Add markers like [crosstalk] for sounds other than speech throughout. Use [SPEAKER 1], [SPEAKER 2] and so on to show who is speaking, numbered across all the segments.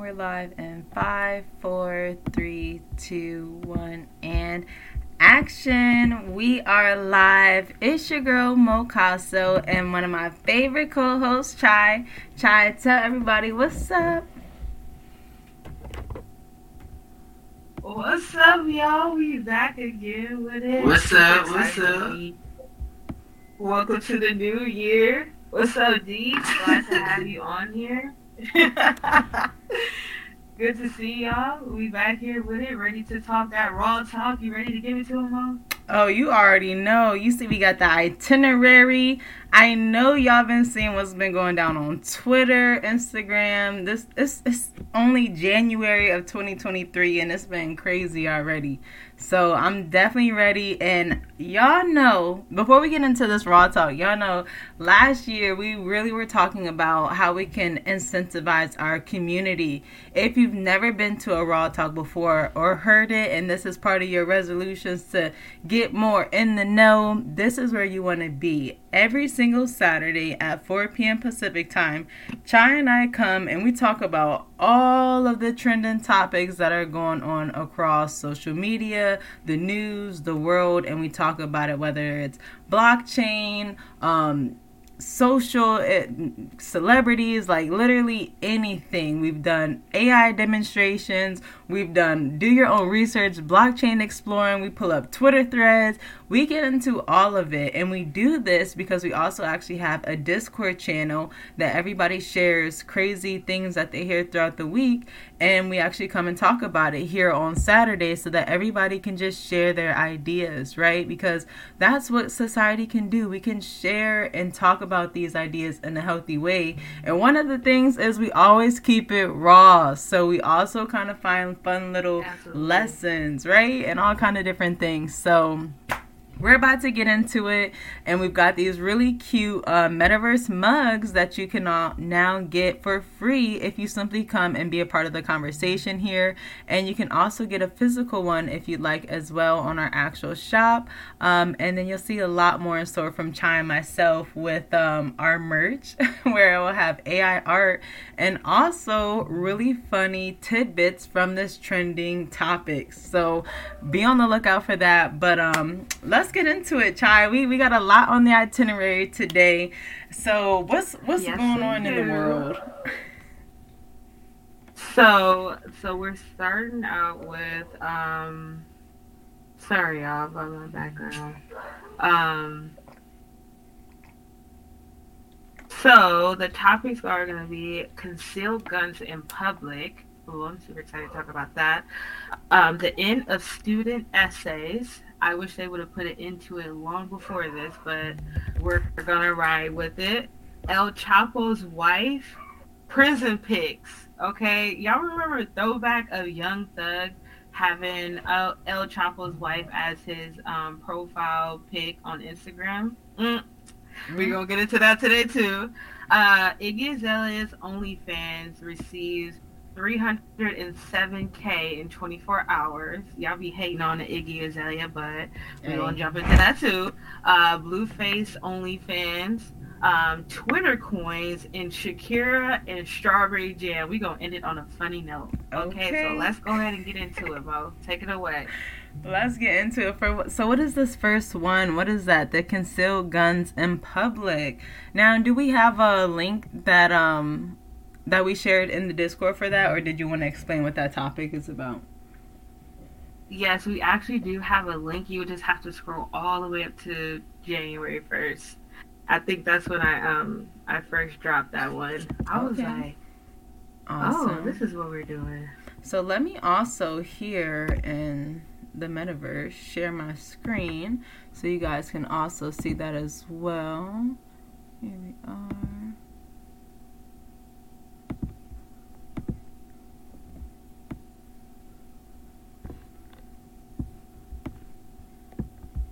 [SPEAKER 1] And we're live in five, four, three, two, one, and action. We are live. It's your girl Mo'Casso and one of my favorite co-hosts, Chy. Chy, tell everybody what's up.
[SPEAKER 2] What's up, y'all? We back again with it.
[SPEAKER 3] What's up? What's up?
[SPEAKER 2] Welcome to the new year. What's up, D? Glad to have you on here. [laughs] Good to see y'all. We back here with it, ready to talk that raw talk. You ready to give it to them, Mom?
[SPEAKER 1] Oh, you already know. You see, we got the itinerary. I know y'all been seeing what's been going down on Twitter, Instagram. This this is only January of 2023, and it's been crazy already. So I'm definitely ready. And y'all know, before we get into this raw talk, y'all know last year we really were talking about how we can incentivize our community. If you've never been to a raw talk before or heard it, and this is part of your resolutions to get more in the know, this is where you want to be. Every single Saturday at 4 p.m. Pacific time, Chy and I come and we talk about all of the trending topics that are going on across social media, the news, the world, and we talk about it whether it's blockchain, um, social eh, celebrities like literally anything. We've done ai demonstrations. We've done do your own research blockchain exploring. We pull up twitter threads. We get into all of it. And we do this because we also actually have a discord channel that everybody shares crazy things that they hear throughout the week and we actually come and talk about it here on saturday so that everybody can just share their ideas right because that's what society can do we can share and talk about these ideas in a healthy way. And one of the things is we always keep it raw. So we also kind of find fun little Absolutely. lessons, right? And all kind of different things. So we're about to get into it and we've got these really cute uh, metaverse mugs that you can uh, now get for free if you simply come and be a part of the conversation here. And you can also get a physical one if you'd like as well on our actual shop. Um, and then you'll see a lot more in store from Chy and myself with um, our merch [laughs] where it will have ai art and also really funny tidbits from this trending topic. So be on the lookout for that. But um let's let's get into it, Chy. We we got a lot on the itinerary today. So what's what's yes, going on in the world?
[SPEAKER 2] So so we're starting out with um sorry y'all about my background. Um so the topics are gonna be concealed guns in public. Ooh, I'm super excited to talk about that. Um, the end of student essays, I wish they would have put it into it long before this, but we're gonna ride with it. El Chapo's wife, prison pics. Okay, y'all remember throwback of Young Thug having El, Chapo's wife as his um, profile pic on Instagram? Mm. We're gonna get into that today too. Uh, Iggy Azalea's OnlyFans receives 307k in 24 hours. Y'all be hating on the Iggy Azalea, but we're gonna jump into that too. Uh, Blueface OnlyFans, um, Twitter coins, and Shakira and Strawberry Jam. We gonna end it on a funny note. Okay, okay. so let's go ahead and get into it, Bo. Take it away.
[SPEAKER 1] Let's get into it. For so, what is this first one? What is that? The concealed guns in public. Now, do we have a link that um that we shared in the Discord for that, or did you want to explain what that topic is about?
[SPEAKER 2] Yes, we actually do have a link. You just have to scroll all the way up to January first. I think that's when I um I first dropped that one. I was like, oh, awesome. oh, this is what we're doing.
[SPEAKER 1] So let me also here in the metaverse share my screen so you guys can also see that as well. Here we are.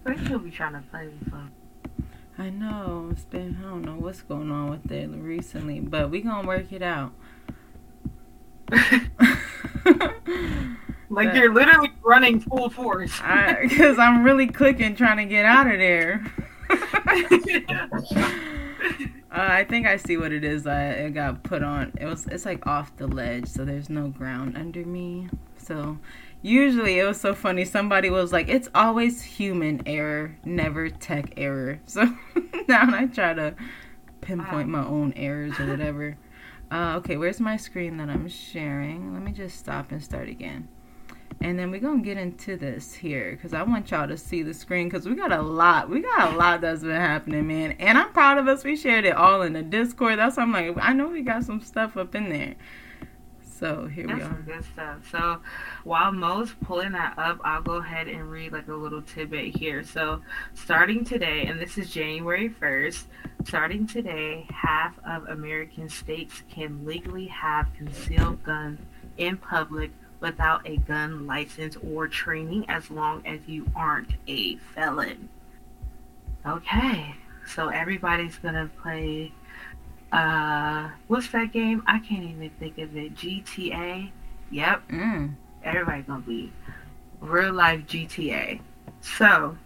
[SPEAKER 2] Rachel be trying to play.
[SPEAKER 1] I know it's been I don't know what's going on with it recently, but we gonna work it out. [laughs]
[SPEAKER 2] like but, you're literally running full force.
[SPEAKER 1] Because I'm really clicking trying to get out of there. [laughs] Uh, I think I see what it is. Uh, it got put on. It was. It's like off the ledge, so there's no ground under me. So usually it was so funny. Somebody was like, "It's always human error, never tech error." [laughs] So now I try to pinpoint my own errors or whatever. Uh, okay, where's my screen that I'm sharing? Let me just stop and start again. And then we're to get into this here because I want y'all to see the screen because we got a lot. We got a lot that's been happening, man. And I'm proud of us. We shared it all in the Discord. That's why I'm like, I know we got some stuff up in there. So here
[SPEAKER 2] That's
[SPEAKER 1] we are.
[SPEAKER 2] some good stuff. So while Mo's pulling that up, I'll go ahead and read like a little tidbit here. So starting today, and this is January 1st, starting today, half of American states can legally have concealed guns in public without a gun license or training as long as you aren't a felon. Okay, so everybody's gonna play uh what's that game? I can't even think of it. GTA. Yep.
[SPEAKER 1] Mm.
[SPEAKER 2] Everybody gonna be real life GTA. So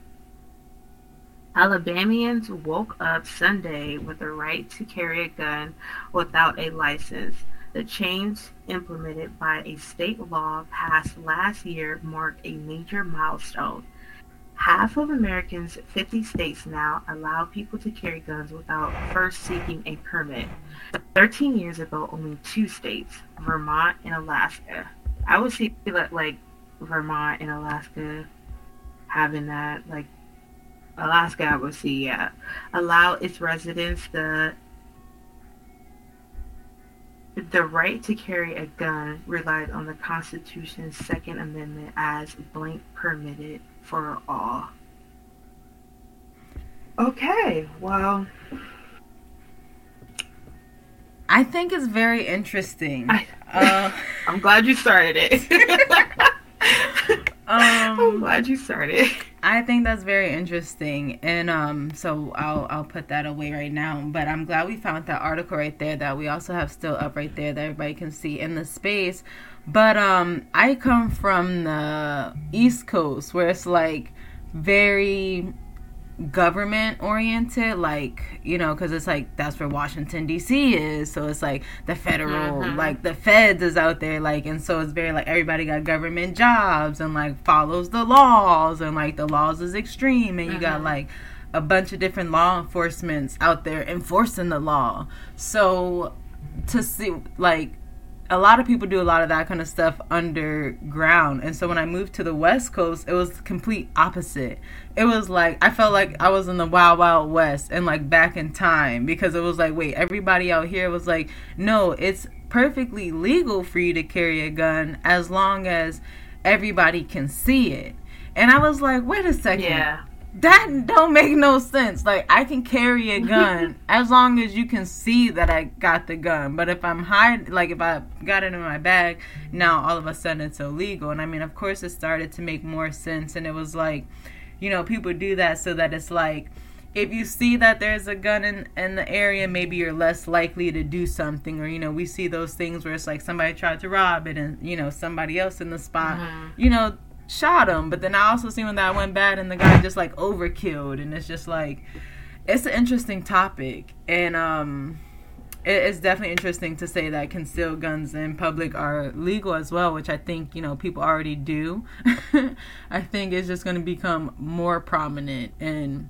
[SPEAKER 2] Alabamians woke up Sunday with the right to carry a gun without a license. The change implemented by a state law passed last year marked a major milestone. Half of Americans, 50 states now, allow people to carry guns without first seeking a permit. 13 years ago, only two states, Vermont and Alaska. I would see like, like Vermont and Alaska having that. Like Alaska, I would see, yeah, allow its residents the the right to carry a gun relied on the Constitution's Second Amendment as blank permitted for all. Okay, well,
[SPEAKER 1] I think it's very interesting.
[SPEAKER 2] I-
[SPEAKER 1] uh, [laughs]
[SPEAKER 2] I'm glad you started it. [laughs] I'm
[SPEAKER 1] um,
[SPEAKER 2] glad you started.
[SPEAKER 1] I think that's very interesting, and um, so I'll I'll put that away right now. But I'm glad we found that article right there that we also have still up right there that everybody can see in the space. But um, I come from the East Coast where it's like very government oriented like you know because it's like that's where washington dc is so it's like the federal
[SPEAKER 2] Mhm.
[SPEAKER 1] like the feds is out there like and so it's very like everybody got government jobs and like follows the laws and like the laws is extreme and you got
[SPEAKER 2] Mhm.
[SPEAKER 1] like a bunch of different law enforcements out there enforcing the law so to see like a lot of people do a lot of that kind of stuff underground. And so when i moved to the west coast it was complete opposite. It was like i felt like i was in the wild wild west and like back in time because it was like wait everybody out here was like no it's perfectly legal for you to carry a gun as long as everybody can see it. And i was like wait a second.
[SPEAKER 2] Yeah.
[SPEAKER 1] That don't make no sense. Like I can carry a gun [laughs] as long as you can see that I got the gun. But if I'm hide, like if I got it in my bag, now all of a sudden it's illegal. And I mean, of course, it started to make more sense. And it was like, you know, people do that so that it's like, if you see that there's a gun in, in the area, maybe you're less likely to do something. Or, you know, we see those things where it's like somebody tried to rob it and, you know, somebody else in the spot,
[SPEAKER 2] Mhm.
[SPEAKER 1] you know, shot him. But then I also see when that went bad and the guy just like overkilled. And it's just like, it's an interesting topic. And, um, it- it's definitely interesting to say that concealed guns in public are legal as well, which I think you know people already do. [laughs] I think it's just going to become more prominent, and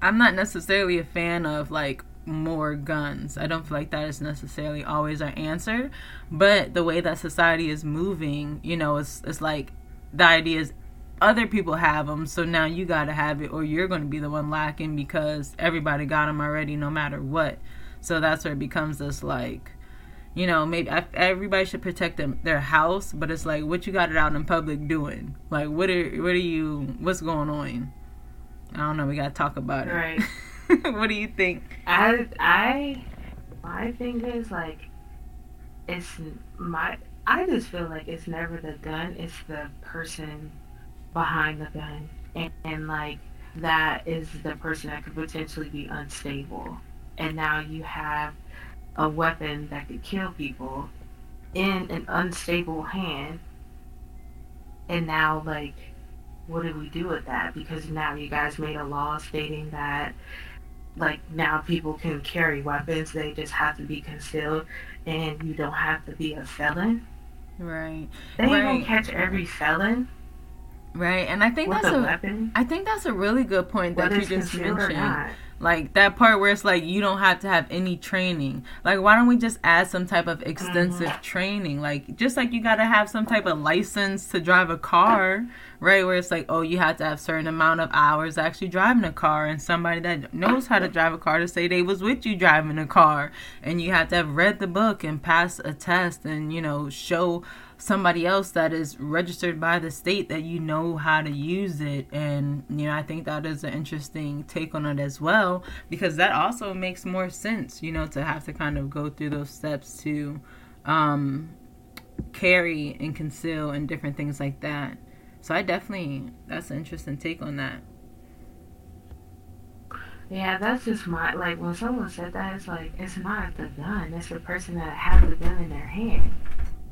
[SPEAKER 1] I'm not necessarily a fan of like more guns. I don't feel like that is necessarily always our answer, but the way that society is moving, you know, it's it's like the idea is other people have them, so now you got to have it, or you're going to be the one lacking because everybody got them already, no matter what. So that's where it becomes this like, you know, maybe I, everybody should protect them, their house, but it's like, what you got it out in public doing? Like, what are what are you? What's going on? I don't know. We got to talk about it.
[SPEAKER 2] Right. [laughs]
[SPEAKER 1] what do you think?
[SPEAKER 2] I I my thing is like it's my I just feel like it's never the gun, it's the person behind the gun. And, and like that is the person that could potentially be unstable. And now you have a weapon that could kill people in an unstable hand. And now like what do we do with that? Because now you guys made a law stating that like now people can carry weapons. They just have to be concealed, and you don't have to be a felon.
[SPEAKER 1] Right.
[SPEAKER 2] They
[SPEAKER 1] right.
[SPEAKER 2] won't catch every felon.
[SPEAKER 1] Right, and I think that's
[SPEAKER 2] a,
[SPEAKER 1] a
[SPEAKER 2] weapon.
[SPEAKER 1] I think that's a really good point that you just mentioned. Like that part where it's like you don't have to have any training. Like why don't we just add some type of extensive
[SPEAKER 2] Mm-hmm.
[SPEAKER 1] training? Like just like you got to have some type of license to drive a car, right? Where it's like, oh, you have to have certain amount of hours actually driving a car and somebody that knows how to drive a car to say they was with you driving a car and you have to have read the book and pass a test and you know show somebody else that is registered by the state that you know how to use it and you know i think that is an interesting take on it as well because that also makes more sense you know to have to kind of go through those steps to um carry and conceal and different things like that so i definitely that's an interesting take on that
[SPEAKER 2] Yeah, that's just my like when someone said that, it's like it's not the gun; it's the person that has the gun in their hand.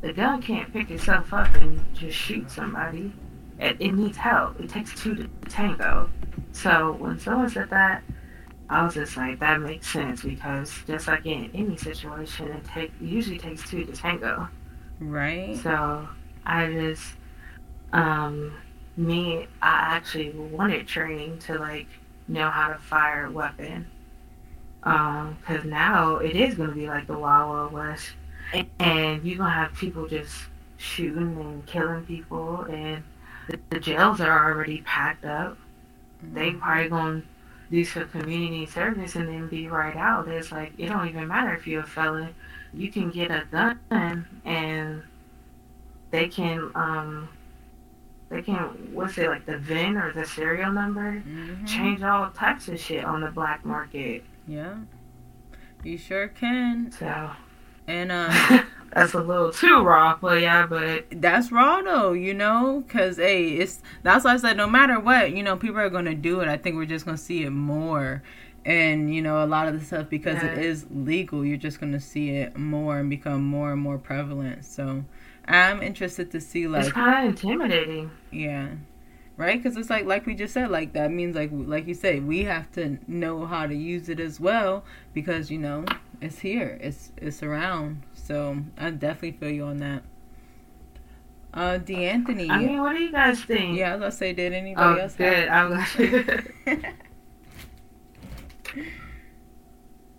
[SPEAKER 2] The gun can't pick itself up and just shoot somebody. It, it needs help. It takes two to tango. So when someone said that, I was just like, that makes sense because just like in any situation, it take usually takes two to tango.
[SPEAKER 1] right
[SPEAKER 2] So I just, um, me, I actually wanted training to like know how to fire a weapon. Um, cause now it is gonna be like the Wild Wild West, and, you're gonna have people just shooting and killing people, and the, the jails are already packed up. They probably gonna do some community service and then be right out. It's like it don't even matter if you're a felon. You can get a gun and they can um they can what's it like the VIN or the serial number
[SPEAKER 1] Mhm.
[SPEAKER 2] change all types of shit on the black market.
[SPEAKER 1] yeah you sure can
[SPEAKER 2] So
[SPEAKER 1] and um [laughs]
[SPEAKER 2] that's a little too raw, but yeah, but
[SPEAKER 1] that's raw though, you know, because hey, it's that's why I said no matter what, you know, people are gonna do it. I think we're just gonna see it more, and you know, a lot of the stuff because it
[SPEAKER 2] Yeah.
[SPEAKER 1] is legal, you're just gonna see it more and become more and more prevalent. So, I'm interested to see like it's
[SPEAKER 2] kind of intimidating.
[SPEAKER 1] yeah. Right, because it's like like we just said, like that means like like you say, we have to know how to use it as well because you know it's here, it's it's around. So I definitely feel you on that. Uh, D'Anthony,
[SPEAKER 2] I mean, what do you guys think?
[SPEAKER 1] yeah, I was gonna say, did anybody
[SPEAKER 2] Oh,
[SPEAKER 1] else
[SPEAKER 2] good. I'm glad.
[SPEAKER 1] have?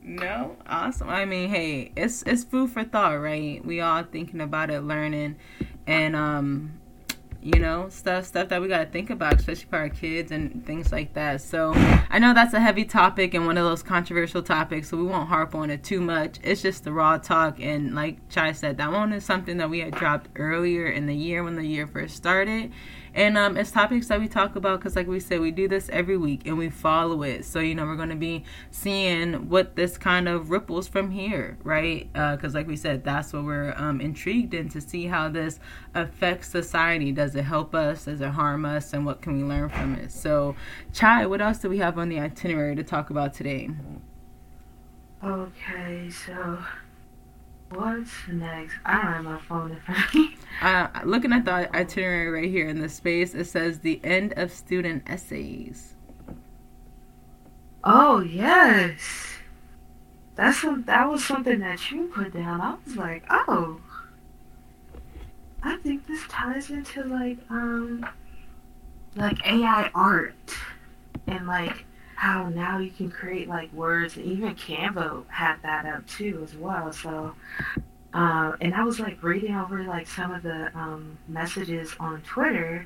[SPEAKER 1] No, awesome. I mean, hey, it's it's food for thought, right? We all thinking about it, learning, and um, you know, stuff stuff that we got to think about, especially for our kids and things like that. So I know that's a heavy topic and one of those controversial topics, so we won't harp on it too much. It's just the raw talk, and like Chy said, that one is something that we had dropped earlier in the year when the year first started. And um, it's topics that we talk about because, like we said, we do this every week and we follow it. So, you know, we're going to be seeing what this kind of ripples from here, right? Because, like we said, that's what we're um, intrigued in to see how this affects society. Does it help us? Does it harm us? And what can we learn from it? So, Chy, what else do we have on the itinerary to talk about today?
[SPEAKER 2] okay, so what's next? I don't have my phone in front of me. [laughs]
[SPEAKER 1] Uh, looking at the itinerary right here in the space, it says the end of student essays.
[SPEAKER 2] Oh yes, that's some, that was something that you put down. I was like, oh, I think this ties into like um like AI art and like how now you can create like words and even Canva had that up too as well. So uh, and I was like reading over like some of the um, messages on Twitter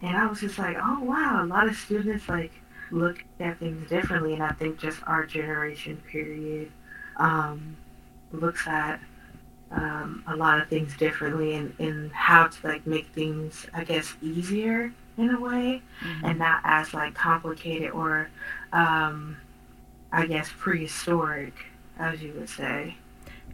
[SPEAKER 2] and I was just like, oh wow, a lot of students like look at things differently, and I think just our generation period um, looks at um, a lot of things differently, and, and how to like make things, I guess, easier in a way, and not as like complicated or, um, I guess, prehistoric, as you would say.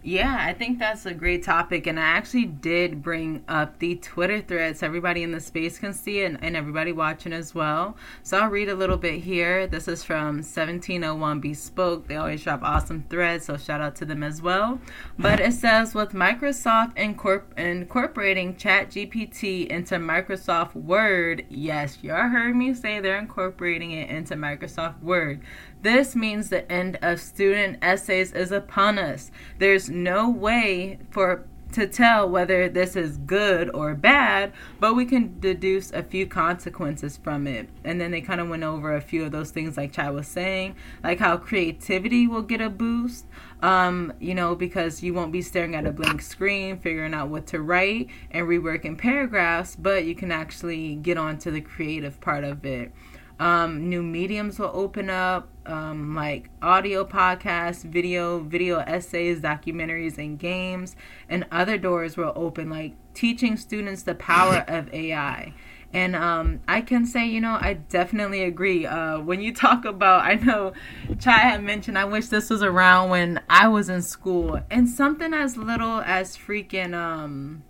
[SPEAKER 1] Yeah, I think that's a great topic. And I actually did bring up the Twitter thread so everybody in the space can see it and, and everybody watching as well. So I'll read a little bit here. This is from 1701 Bespoke. They always drop awesome threads, so shout out to them as well. But it says with Microsoft incorpor- incorporating ChatGPT into Microsoft Word, yes, y'all heard me say they're incorporating it into Microsoft Word. This means the end of student essays is upon us. There's no way for to tell whether this is good or bad, but we can deduce a few consequences from it. And then they kind of went over a few of those things, like Chy was saying, like how creativity will get a boost, um, you know, because you won't be staring at a blank screen, figuring out what to write and reworking paragraphs, but you can actually get onto the creative part of it. Um, new mediums will open up, um, like audio podcasts, video, video essays, documentaries, and games. And other doors will open, like teaching students the power [laughs] of AI. And um, I can say, you know, I definitely agree. Uh, when you talk about, I know Chy had mentioned, I wish this was around when I was in school. And something as little as freaking, um,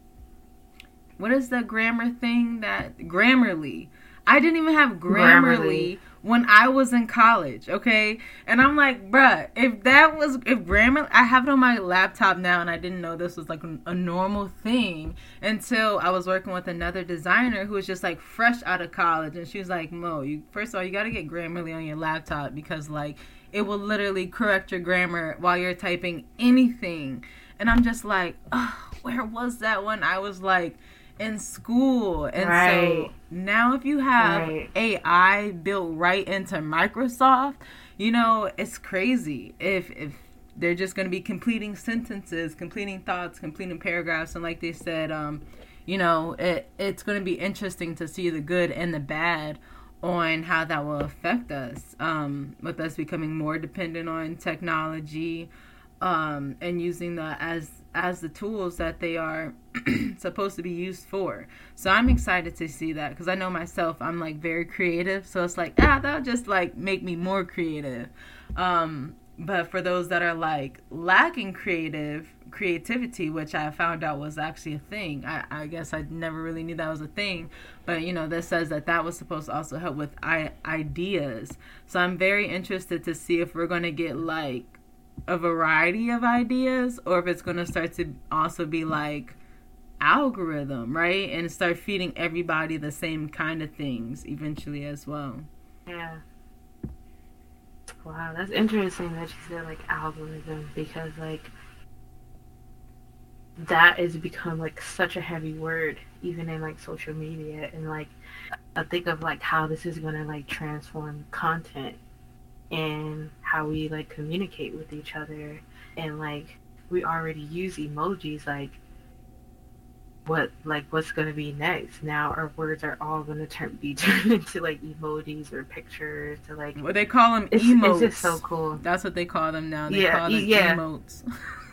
[SPEAKER 1] what is the grammar thing that, Grammarly I didn't even have Grammarly, Grammarly, when I was in college, okay? And I'm like, bruh, if that was, if Grammarly, I have it on my laptop now and I didn't know this was like a normal thing until I was working with another designer who was just like fresh out of college. And she was like, Mo, you, first of all, you got to get Grammarly on your laptop because like it will literally correct your grammar while you're typing anything. And I'm just like, oh, where was that when I was like, in school. And right. so now if you have right. AI built right into Microsoft, you know, it's crazy. If if they're just going to be completing sentences, completing thoughts, completing paragraphs and like they said um you know, it it's going to be interesting to see the good and the bad on how that will affect us um with us becoming more dependent on technology um and using the as as the tools that they are [clears throat] supposed to be used for. So I'm excited to see that because I know myself, I'm like very creative. So it's like, ah, that'll just like make me more creative. Um, but for those that are like lacking creative creativity, which I found out was actually a thing, I, I guess I never really knew that was a thing. But you know, this says that that was supposed to also help with I- ideas. So I'm very interested to see if we're going to get like a variety of ideas or if it's going to start to also be like algorithm, right? And start feeding everybody the same kind of things eventually as well.
[SPEAKER 2] Yeah. Wow, that's interesting that you said like algorithm because like that has become like such a heavy word even in like social media and like I think of like how this is gonna like transform content and how we like communicate with each other. And like we already use emojis like what like what's going to be next. Now our words are all going to turn be [laughs] turned into like emojis or pictures to like
[SPEAKER 1] what they call them it's, emotes it's just so cool. That's what they call them now. They yeah, call them yeah. emotes.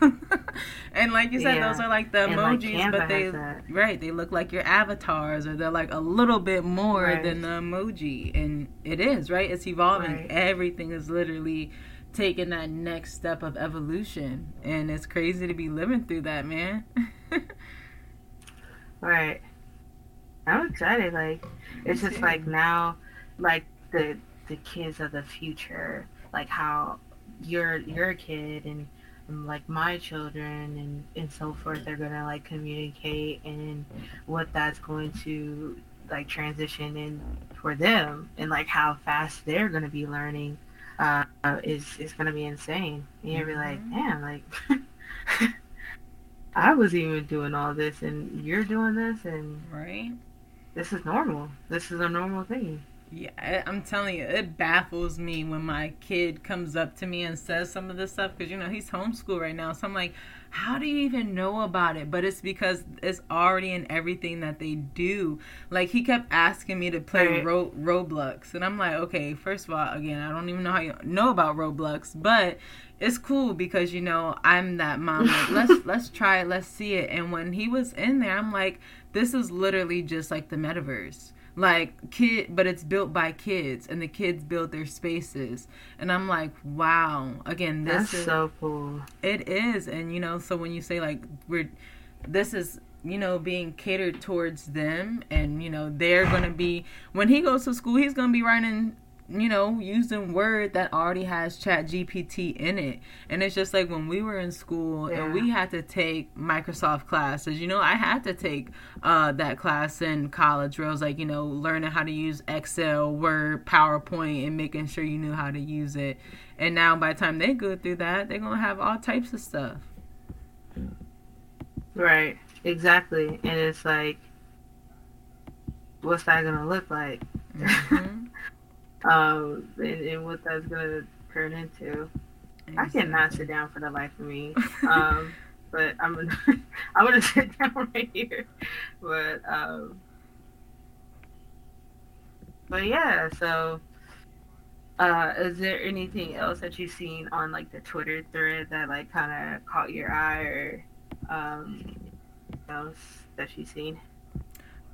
[SPEAKER 1] [laughs] And like you said yeah. those are like the emojis like but they right they look like your avatars or they're like a little bit more right. than the emoji. And it is right? It's evolving. Right. everything is literally taking that next step of evolution. And it's crazy to be living through that man [laughs]
[SPEAKER 2] Right. I'm excited. Like it's just like now, like the the kids of the future, like how you're you're a kid and, and like my children and and so forth they're gonna like communicate and what that's going to like transition in for them and like how fast they're gonna be learning uh, is is gonna be insane. And you'll be like, mm-hmm. man, like [laughs] I was even doing all this and you're doing this and
[SPEAKER 1] right.
[SPEAKER 2] This is normal. This is a normal thing.
[SPEAKER 1] Yeah, I'm telling you, it baffles me when my kid comes up to me and says some of this stuff because you know he's homeschooled right now. So I'm like, how do you even know about it? But it's because it's already in everything that they do. Like he kept asking me to play right. Ro- Roblox, and I'm like, okay, first of all, again, I don't even know how you know about Roblox, but it's cool because you know I'm that mom. Like, let's [laughs] let's try it, let's see it. And when he was in there, I'm like, this is literally just like the metaverse. Like kid, but it's built by kids, and the kids build their spaces. And I'm like, wow. Again, this
[SPEAKER 2] That's
[SPEAKER 1] is
[SPEAKER 2] so cool.
[SPEAKER 1] It is, and you know, so when you say like we're, this is you know being catered towards them, and you know they're gonna be when he goes to school, he's gonna be writing you know, using Word that already has Chat GPT in it. And it's just like when we were in school yeah. and we had to take Microsoft classes, you know, I had to take uh, that class in college where I was like, you know, learning how to use Excel, Word, PowerPoint, and making sure you knew how to use it. And now by the time they go through that, they're going to have all types of stuff.
[SPEAKER 2] Right, exactly. And it's like, what's that going to look like? Mm-hmm. Um, and, and, what that's going to turn into. Exactly. I cannot sit down for the life of me. Um, [laughs] but I'm gonna [laughs] I'm gonna sit [laughs] down right here. But um, but yeah, so uh, is there anything else that you've seen on like the Twitter thread that like kind of caught your eye or um, else that you've seen?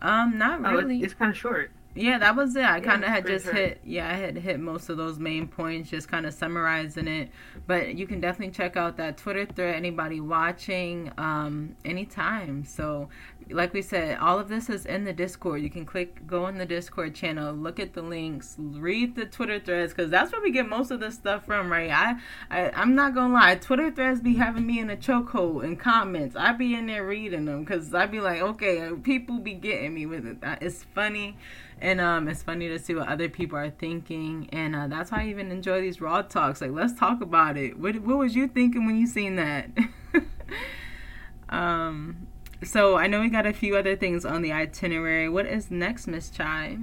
[SPEAKER 1] Um, not really.
[SPEAKER 2] Oh, it's, it's kind of short.
[SPEAKER 1] Yeah, that was it. I kind of had just hit, yeah, I had hit most of those main points, just kind of summarizing it. But you can definitely check out that Twitter thread. Anybody watching, um, anytime. So, like we said, all of this is in the Discord. You can click, go in the Discord channel, look at the links, read the Twitter threads, because that's where we get most of this stuff from, right? I, I, I'm not gonna lie, Twitter threads be having me in a chokehold in comments. I be in there reading them, cause I be like, okay, people be getting me with it. It's funny and um, it's funny to see what other people are thinking, and uh, that's why I even enjoy these raw talks. Like, let's talk about it. What what was you thinking when you seen that? [laughs] um, so I know we got a few other things on the itinerary. What is next, Miss Chy?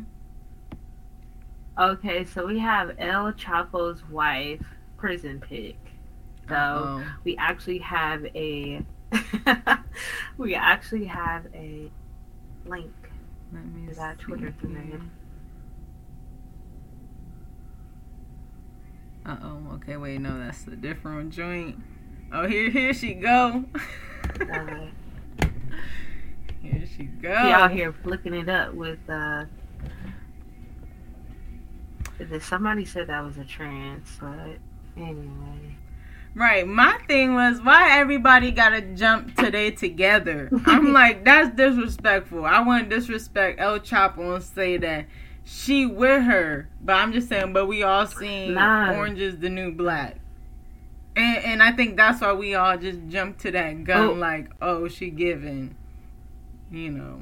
[SPEAKER 2] Okay, so we have El Chapo's wife prison pick. So Uh-oh. we actually have a [laughs] we actually have a link let me Is that Twitter thread?
[SPEAKER 1] Uh oh. Okay, wait. No, that's the different joint. Oh, here, here she go. [laughs] here she go.
[SPEAKER 2] She out here flicking it up with. uh Somebody said that was a trance, but anyway.
[SPEAKER 1] Right. My thing was why everybody gotta jump today together. I'm [laughs] like, that's disrespectful. I to disrespect El Chapo and say that she with her. But I'm just saying, but we all seen nah. Orange is the New Black. And and I think that's why we all just jumped to that gun oh. like, oh, she giving. You know.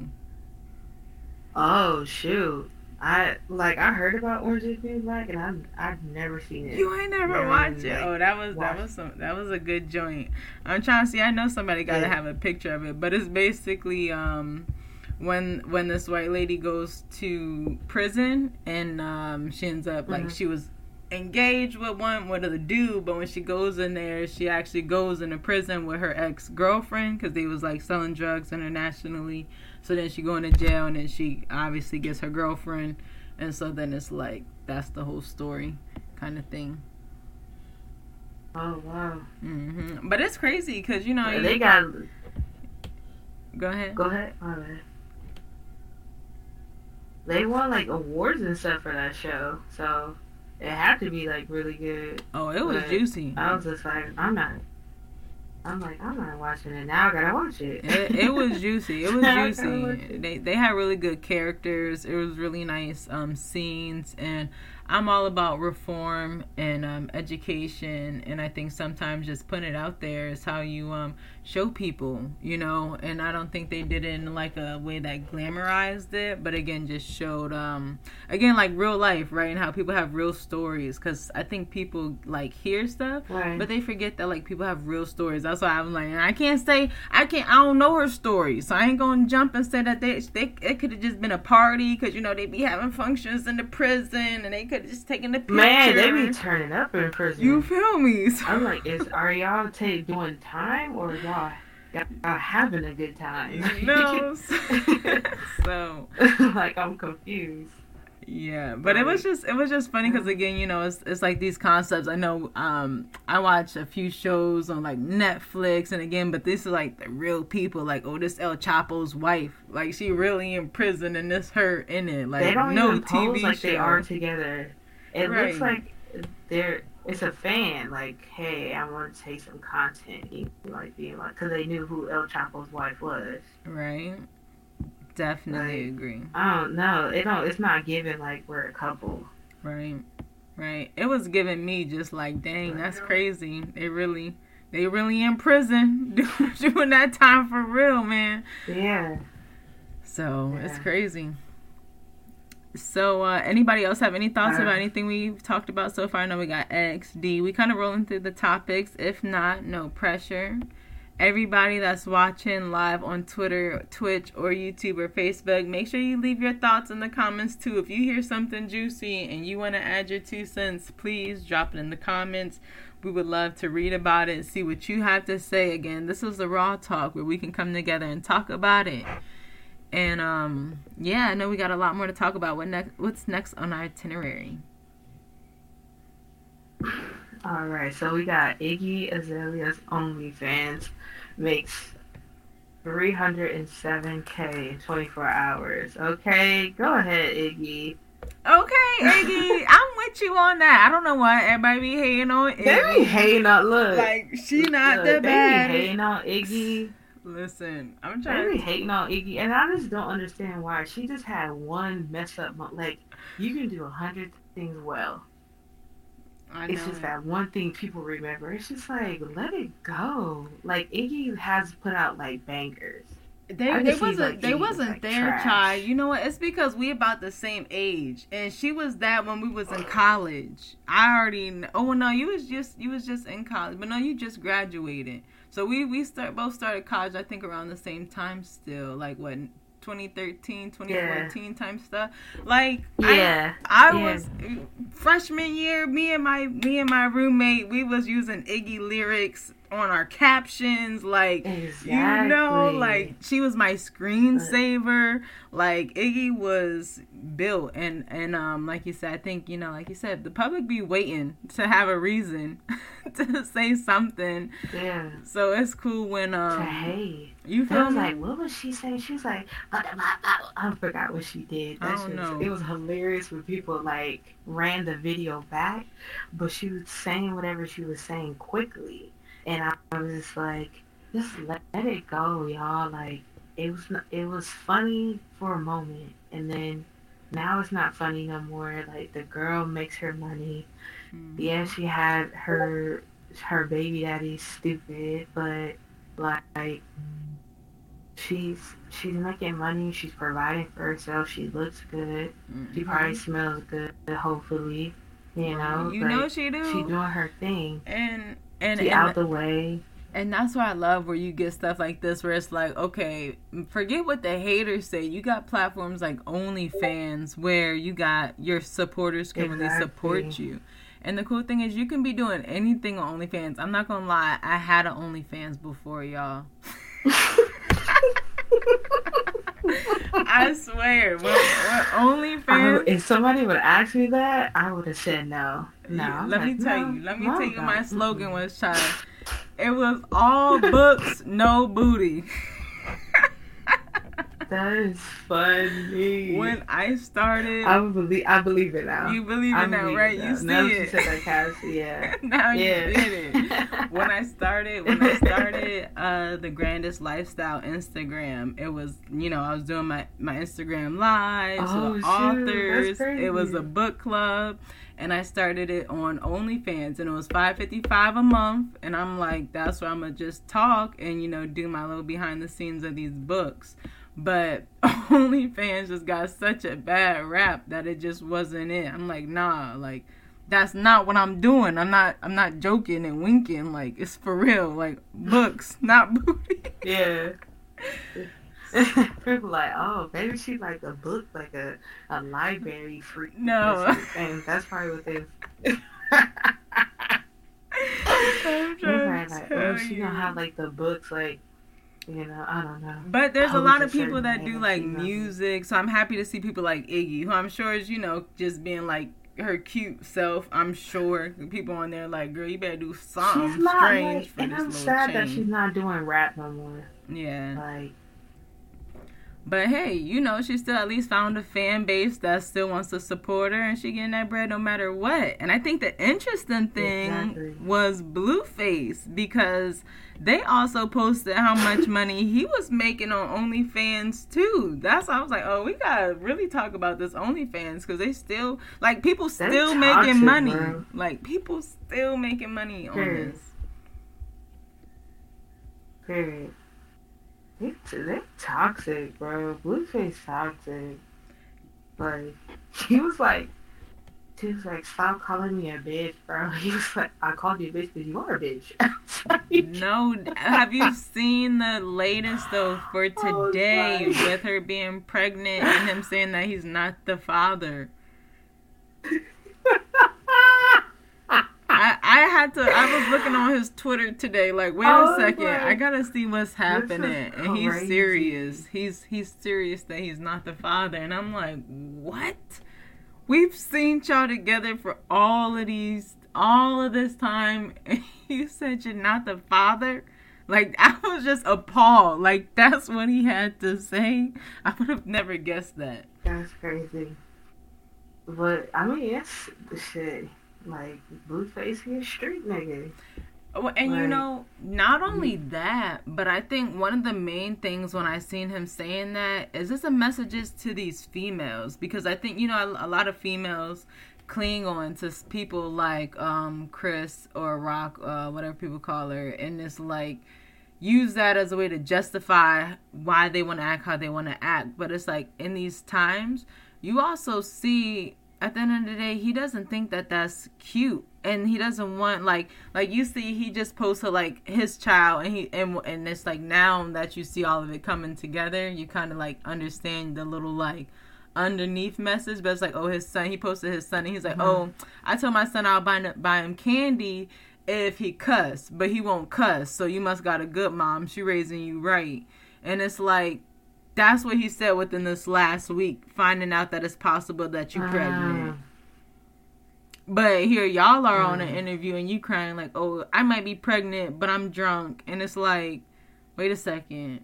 [SPEAKER 2] Oh shoot. I like I heard about Orange is the New Black and I've I've never seen it.
[SPEAKER 1] You ain't never, never watched it. oh, that was that was some that was a good joint. I'm trying to see. I know somebody got to yeah. have a picture of it, but it's basically um when when this white lady goes to prison and um she ends up like mm-hmm. she was engaged with one with a dude, but when she goes in there, she actually goes into prison with her ex girlfriend because they was like selling drugs internationally. So then she going to jail, and then she obviously gets her girlfriend, and so then it's like that's the whole story, kind of thing.
[SPEAKER 2] Oh wow.
[SPEAKER 1] hmm But it's crazy because you know
[SPEAKER 2] yeah, they got.
[SPEAKER 1] Go ahead.
[SPEAKER 2] Go ahead. All right. They won like awards and stuff for that show, so it had to be like really good.
[SPEAKER 1] Oh, it was juicy.
[SPEAKER 2] I was just like, I'm not I'm like, I'm not watching it now. I gotta watch it.
[SPEAKER 1] it, it was juicy. It was [laughs] juicy. They they had really good characters. It was really nice um, scenes, and I'm all about reform and um, education, and I think sometimes just putting it out there is how you um, show people, you know. And I don't think they did it in like a way that glamorized it, but again, just showed um, again like real life, right, and how people have real stories. Because I think people like hear stuff, right. but they forget that like people have real stories. That's why I'm like, I can't say I can't. I don't know her story, so I ain't gonna jump and say that they, they it could have just been a party because you know they be having functions in the prison and they could have just taken the picture.
[SPEAKER 2] Man, they be turning up in prison.
[SPEAKER 1] You feel me? [laughs]
[SPEAKER 2] So. I'm like, is are y'all take doing time or y'all y'all having a good time?
[SPEAKER 1] No. [laughs] so [laughs]
[SPEAKER 2] like I'm confused.
[SPEAKER 1] Yeah, but it was just it was just funny because again, you know, it's it's like these concepts. I know um I watch a few shows on like Netflix, and again, but this is like the real people. Like, oh, this El Chapo's wife, like she really in prison, and this her in it. Like,
[SPEAKER 2] they don't
[SPEAKER 1] no
[SPEAKER 2] even TV like show. they are together. It right. looks like they're it's a fan. Like, hey, I want to take some content, like being like, because they knew who El Chapo's wife was.
[SPEAKER 1] Right. Definitely like, agree.
[SPEAKER 2] I don't know. It don't. It's not given like we're a couple.
[SPEAKER 1] Right. Right. It was giving me just like, dang, that's crazy. They really, they really in prison [laughs] doing that time for real, man.
[SPEAKER 2] Yeah.
[SPEAKER 1] So
[SPEAKER 2] Yeah.
[SPEAKER 1] it's crazy. So, uh, anybody else have any thoughts
[SPEAKER 2] Uh,
[SPEAKER 1] about anything we've talked about so far? I know we got X, D. We kind of rolling through the topics. If not, no pressure. Everybody that's watching live on Twitter, Twitch, or YouTube or Facebook, make sure you leave your thoughts in the comments too. If you hear something juicy and you want to add your two cents, please drop it in the comments. We would love to read about it, see what you have to say. Again, this is the Raw Talk where we can come together and talk about it. And um, yeah, I know we got a lot more to talk about. What next? What's next on our itinerary?
[SPEAKER 2] All right, so we got Iggy Azalea's OnlyFans makes 307k in 24 hours. Okay, go ahead, Iggy.
[SPEAKER 1] Okay, Iggy, [laughs] I'm with you on that. I don't know why everybody be hating on
[SPEAKER 2] They be
[SPEAKER 1] Iggy.
[SPEAKER 2] hating on look.
[SPEAKER 1] Like she not
[SPEAKER 2] look,
[SPEAKER 1] the
[SPEAKER 2] they be hating on Iggy.
[SPEAKER 1] Listen, I'm
[SPEAKER 2] They
[SPEAKER 1] trying.
[SPEAKER 2] be
[SPEAKER 1] To,
[SPEAKER 2] hating on Iggy, and I just don't understand why. She just had one mess up. Like you can do a hundred things well.
[SPEAKER 1] I
[SPEAKER 2] It's
[SPEAKER 1] know.
[SPEAKER 2] just that one thing people remember. It's just like let it go. Like Iggy has put out like bangers.
[SPEAKER 1] They, they wasn't
[SPEAKER 2] like
[SPEAKER 1] they
[SPEAKER 2] was,
[SPEAKER 1] wasn't
[SPEAKER 2] like,
[SPEAKER 1] there,
[SPEAKER 2] trash.
[SPEAKER 1] child. You know what? It's because we about the same age, and she was that when we was in college. I already. Kn- oh no, you was just you was just in college, but no, you just graduated. So we we start both started college. I think around the same time. Still, like what 2013, 2014 time stuff. Like I,
[SPEAKER 2] Yeah.
[SPEAKER 1] I
[SPEAKER 2] Yeah.
[SPEAKER 1] was freshman year. Me and my me and my roommate, we was using Iggy lyrics on our captions. Like
[SPEAKER 2] Exactly.
[SPEAKER 1] you know, like she was my screensaver. Like Iggy was built, and and um, like you said, I think you know, like you said, the public be waiting to have a reason [laughs] [laughs] to say something.
[SPEAKER 2] yeah.
[SPEAKER 1] So it's cool when
[SPEAKER 2] To
[SPEAKER 1] um,
[SPEAKER 2] hate.
[SPEAKER 1] you
[SPEAKER 2] I
[SPEAKER 1] feel
[SPEAKER 2] was
[SPEAKER 1] me?
[SPEAKER 2] like, what was she saying? She was like, I forgot what she did.
[SPEAKER 1] I don't know.
[SPEAKER 2] It was hilarious when people like ran the video back, but she was saying whatever she was saying quickly, and I was just like, just let, let it go, y'all. Like it was, it was funny for a moment, and then now it's not funny no more. Like the girl makes her money. Yeah, she had her her baby daddy stupid, but like she's she's making money, she's providing for herself, she looks good, she
[SPEAKER 1] Mhm.
[SPEAKER 2] probably smells good, hopefully. You know,
[SPEAKER 1] you
[SPEAKER 2] like,
[SPEAKER 1] know she do.
[SPEAKER 2] she doing her thing.
[SPEAKER 1] and and
[SPEAKER 2] She
[SPEAKER 1] and,
[SPEAKER 2] out the way.
[SPEAKER 1] and that's why I love where you get stuff like this where it's like, okay, forget what the haters say. You got platforms like OnlyFans where you got your supporters can really support you. And the cool thing is you can be doing anything on OnlyFans. I'm not gonna lie, I had an OnlyFans before y'all. [laughs] I swear,
[SPEAKER 2] I,
[SPEAKER 1] OnlyFans
[SPEAKER 2] if somebody would ask me that, I would have said no. No.
[SPEAKER 1] Yeah, let me tell
[SPEAKER 2] no,
[SPEAKER 1] you. Let me
[SPEAKER 2] no,
[SPEAKER 1] tell you. My slogan was, "Child." It was all books, no booty. [laughs]
[SPEAKER 2] That is funny.
[SPEAKER 1] when I started,
[SPEAKER 2] I believe. I believe it now.
[SPEAKER 1] you believe
[SPEAKER 2] I
[SPEAKER 1] in that,
[SPEAKER 2] believe
[SPEAKER 1] right?
[SPEAKER 2] it
[SPEAKER 1] You
[SPEAKER 2] now.
[SPEAKER 1] see
[SPEAKER 2] now you
[SPEAKER 1] it.
[SPEAKER 2] said that, Cass, [laughs] yeah.
[SPEAKER 1] now
[SPEAKER 2] yeah.
[SPEAKER 1] you did it. When I started, when I started uh, the Grandest Lifestyle Instagram, it was you know I was doing my my Instagram lives
[SPEAKER 2] Oh,
[SPEAKER 1] with
[SPEAKER 2] shoot, that's
[SPEAKER 1] authors. It was a book club, and I started it on OnlyFans, and it was five fifty five a month. And I'm like, that's where I'm gonna just talk and you know do my little behind the scenes of these books. But [laughs] OnlyFans just got such a bad rap that it just wasn't it. I'm like, nah, like that's not what I'm doing. I'm not I'm not joking and winking. Like it's for real. Like books, [laughs] not booty.
[SPEAKER 2] Yeah. [laughs] People like, oh, maybe she like a book, like a, a library freak.
[SPEAKER 1] No.
[SPEAKER 2] And that's probably what they.
[SPEAKER 1] I'm trying
[SPEAKER 2] like,
[SPEAKER 1] to
[SPEAKER 2] like,
[SPEAKER 1] tell
[SPEAKER 2] oh, she
[SPEAKER 1] you.
[SPEAKER 2] don't have like the books, like, you know, I don't know.
[SPEAKER 1] But there's a lot of people that do like music, so I'm happy to see people like Iggy, who I'm sure is you know just being like her cute self. I'm sure people on there like, girl, you better do something
[SPEAKER 2] she's not
[SPEAKER 1] strange
[SPEAKER 2] like,
[SPEAKER 1] for
[SPEAKER 2] and
[SPEAKER 1] this
[SPEAKER 2] I'm sad
[SPEAKER 1] change.
[SPEAKER 2] that she's not doing rap no more.
[SPEAKER 1] yeah.
[SPEAKER 2] Like,
[SPEAKER 1] But hey, you know, she still at least found a fan base that still wants to support her and she getting that bread no matter what. And I think the interesting thing exactly. was Blueface because they also posted how much [coughs] money he was making on OnlyFans too. That's why I was like, oh, we gotta really talk about this OnlyFans because they still like people still making money. Bro. Like people still making money on this.
[SPEAKER 2] Period. They're toxic, bro. Blueface toxic. Like, [laughs] he was like, he was like, stop calling me a bitch, bro. [laughs] He was like, I called you a bitch because you are a bitch. [laughs]
[SPEAKER 1] no, have you seen the latest though for today oh, with her being pregnant and him saying that he's not the father? I, I had to. I was looking on his Twitter today. Like, wait oh a second, I gotta see what's happening. And he's serious. He's he's serious that he's not the father. And I'm like, what? We've seen y'all together for all of these, all of this time, [laughs] and you said you're not the father. Like [laughs] I was just appalled. Like that's what he had to say. I would have never guessed that.
[SPEAKER 2] That's crazy. But I mean, it's the shit. Like Blueface, he a street nigga.
[SPEAKER 1] Well, and like, you know, not only that, but I think one of the main things when I seen him saying that is this a messages to these females because I think you know a, a lot of females cling on to people like um Chrisean Rock, uh, whatever people call her, and it's like use that as a way to justify why they want to act how they want to act. But it's like in these times, you also see at the end of the day, he doesn't think that that's cute, and he doesn't want like like you see he just posted like his child, and he and and it's like now that you see all of it coming together, you kind of like understand the little like underneath message, but it's like oh his son, he posted his son, and he's like mm-hmm. oh I told my son I'll buy buy him candy if he cuss, but he won't cuss, so you must got a good mom, she raising you right, and it's like that's what he said within this last week, finding out that it's possible that you're pregnant. Ah. But here y'all are on an mm. interview and you crying like, "Oh, I might be pregnant, but I'm drunk." And it's like, "Wait a second.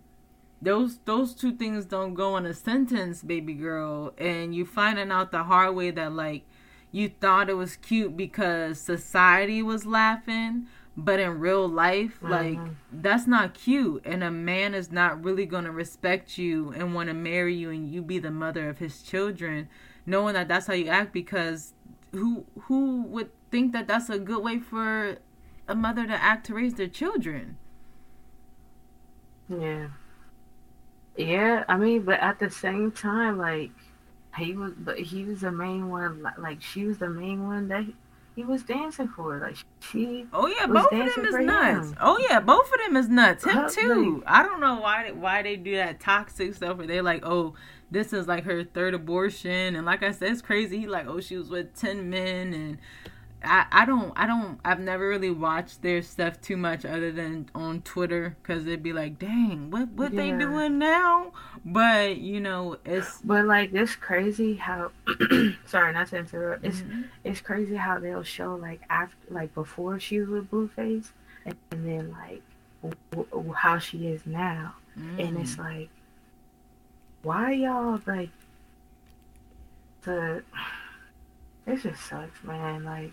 [SPEAKER 1] Those those two things don't go in a sentence, baby girl." And you finding out the hard way that like you thought it was cute because society was laughing, but in real life mm-hmm. like that's not cute. And a man is not really going to respect you and want to marry you and you be the mother of his children knowing that that's how you act because who who would think that that's a good way for a mother to act to raise their children?
[SPEAKER 2] Yeah. Yeah i mean but at the same time like he was but he was the main one like she was the main one that he was dancing for. Like she.
[SPEAKER 1] Oh, oh yeah, both of them is nuts. Him. Oh yeah, both of them is nuts. Him too. I don't know why why they do that toxic stuff where they like, oh, this is like her third abortion, and like I said, it's crazy. He like, oh, she was with ten men, and I, I don't I don't I've never really watched their stuff too much other than on Twitter because it'd be like dang what what yeah. they doing now but you know it's
[SPEAKER 2] but like it's crazy how [clears throat] sorry not to interrupt it's mm-hmm. it's crazy how they'll show like after like before she was with Blueface and, and then like w- w- how she is now mm. and it's mm. like why y'all like the [sighs] it just sucks man like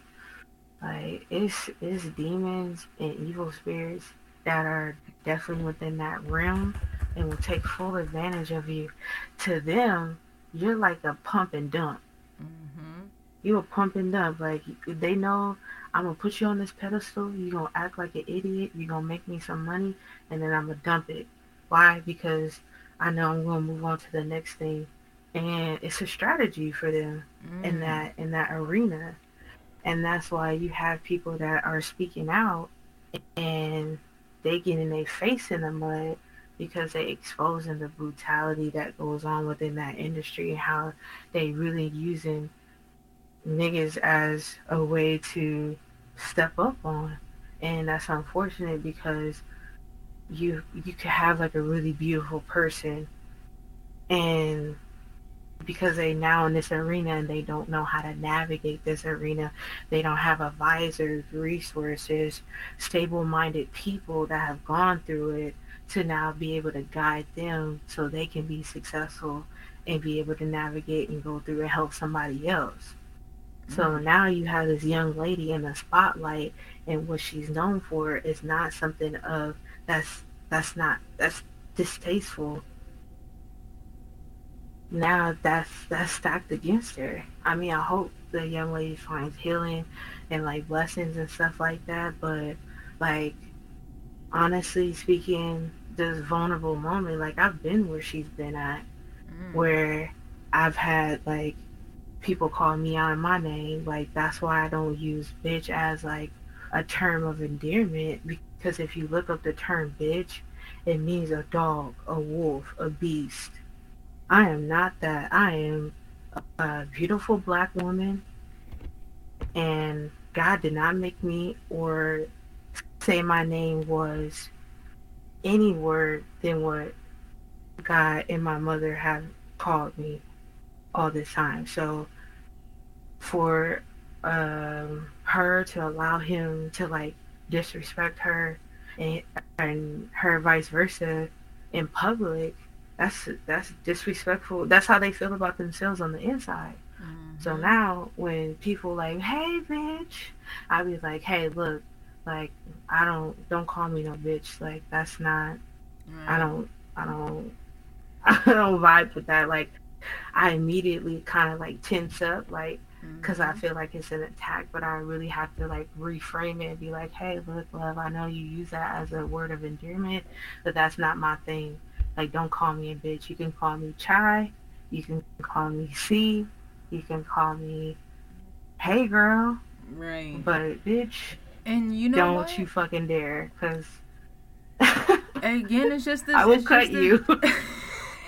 [SPEAKER 2] like it's it's demons and evil spirits that are definitely within that realm and will take full advantage of you. To them, you're like a pump and dump. Mm-hmm. You're a pump and dump. Like they know I'm gonna put you on this pedestal. You're gonna act like an idiot. You're gonna make me some money, and then I'm gonna dump it. Why? Because I know I'm gonna move on to the next thing, and it's a strategy for them mm. in that in that arena and that's why you have people that are speaking out and they getting their face in the mud because they exposing the brutality that goes on within that industry and how they really using niggas as a way to step up on. And that's unfortunate because you you could have like a really beautiful person and because they now in this arena and they don't know how to navigate this arena. They don't have advisors, resources, stable-minded people that have gone through it to now be able to guide them so they can be successful and be able to navigate and go through and help somebody else. So mm-hmm. now you have this young lady in the spotlight, and what she's known for is not something of that's that's not that's distasteful. Now that's that's stacked against her. I mean, I hope the young lady finds healing and like blessings and stuff like that. But like honestly speaking, this vulnerable moment, like I've been where she's been at, mm. where I've had like people call me out my name. Like that's why I don't use bitch as like a term of endearment because if you look up the term bitch, it means a dog, a wolf, a beast. I am not that. I am a beautiful black woman and God did not make me or say my name was any word than what God and my mother have called me all this time. So for um, her to allow him to like disrespect her and, and her vice versa in public, that's that's disrespectful. That's how they feel about themselves on the inside. Mm-hmm. So now when people like, hey bitch, I be like, hey look, like I don't don't call me no bitch. Like that's not. I don't. I don't. [laughs] I don't vibe with that. Like I immediately kind of like tense up, like because mm-hmm. I feel like it's an attack. But I really have to like reframe it and be like, hey, look, love, I know you use that as a word of endearment, but that's not my thing. Like, don't call me a bitch. You can call me Chy. You can call me C. You can call me Hey Girl.
[SPEAKER 1] Right.
[SPEAKER 2] But bitch,
[SPEAKER 1] and you know
[SPEAKER 2] don't
[SPEAKER 1] what?
[SPEAKER 2] you fucking dare, because
[SPEAKER 1] again, it's just [laughs] this.
[SPEAKER 2] I will cut you. [laughs]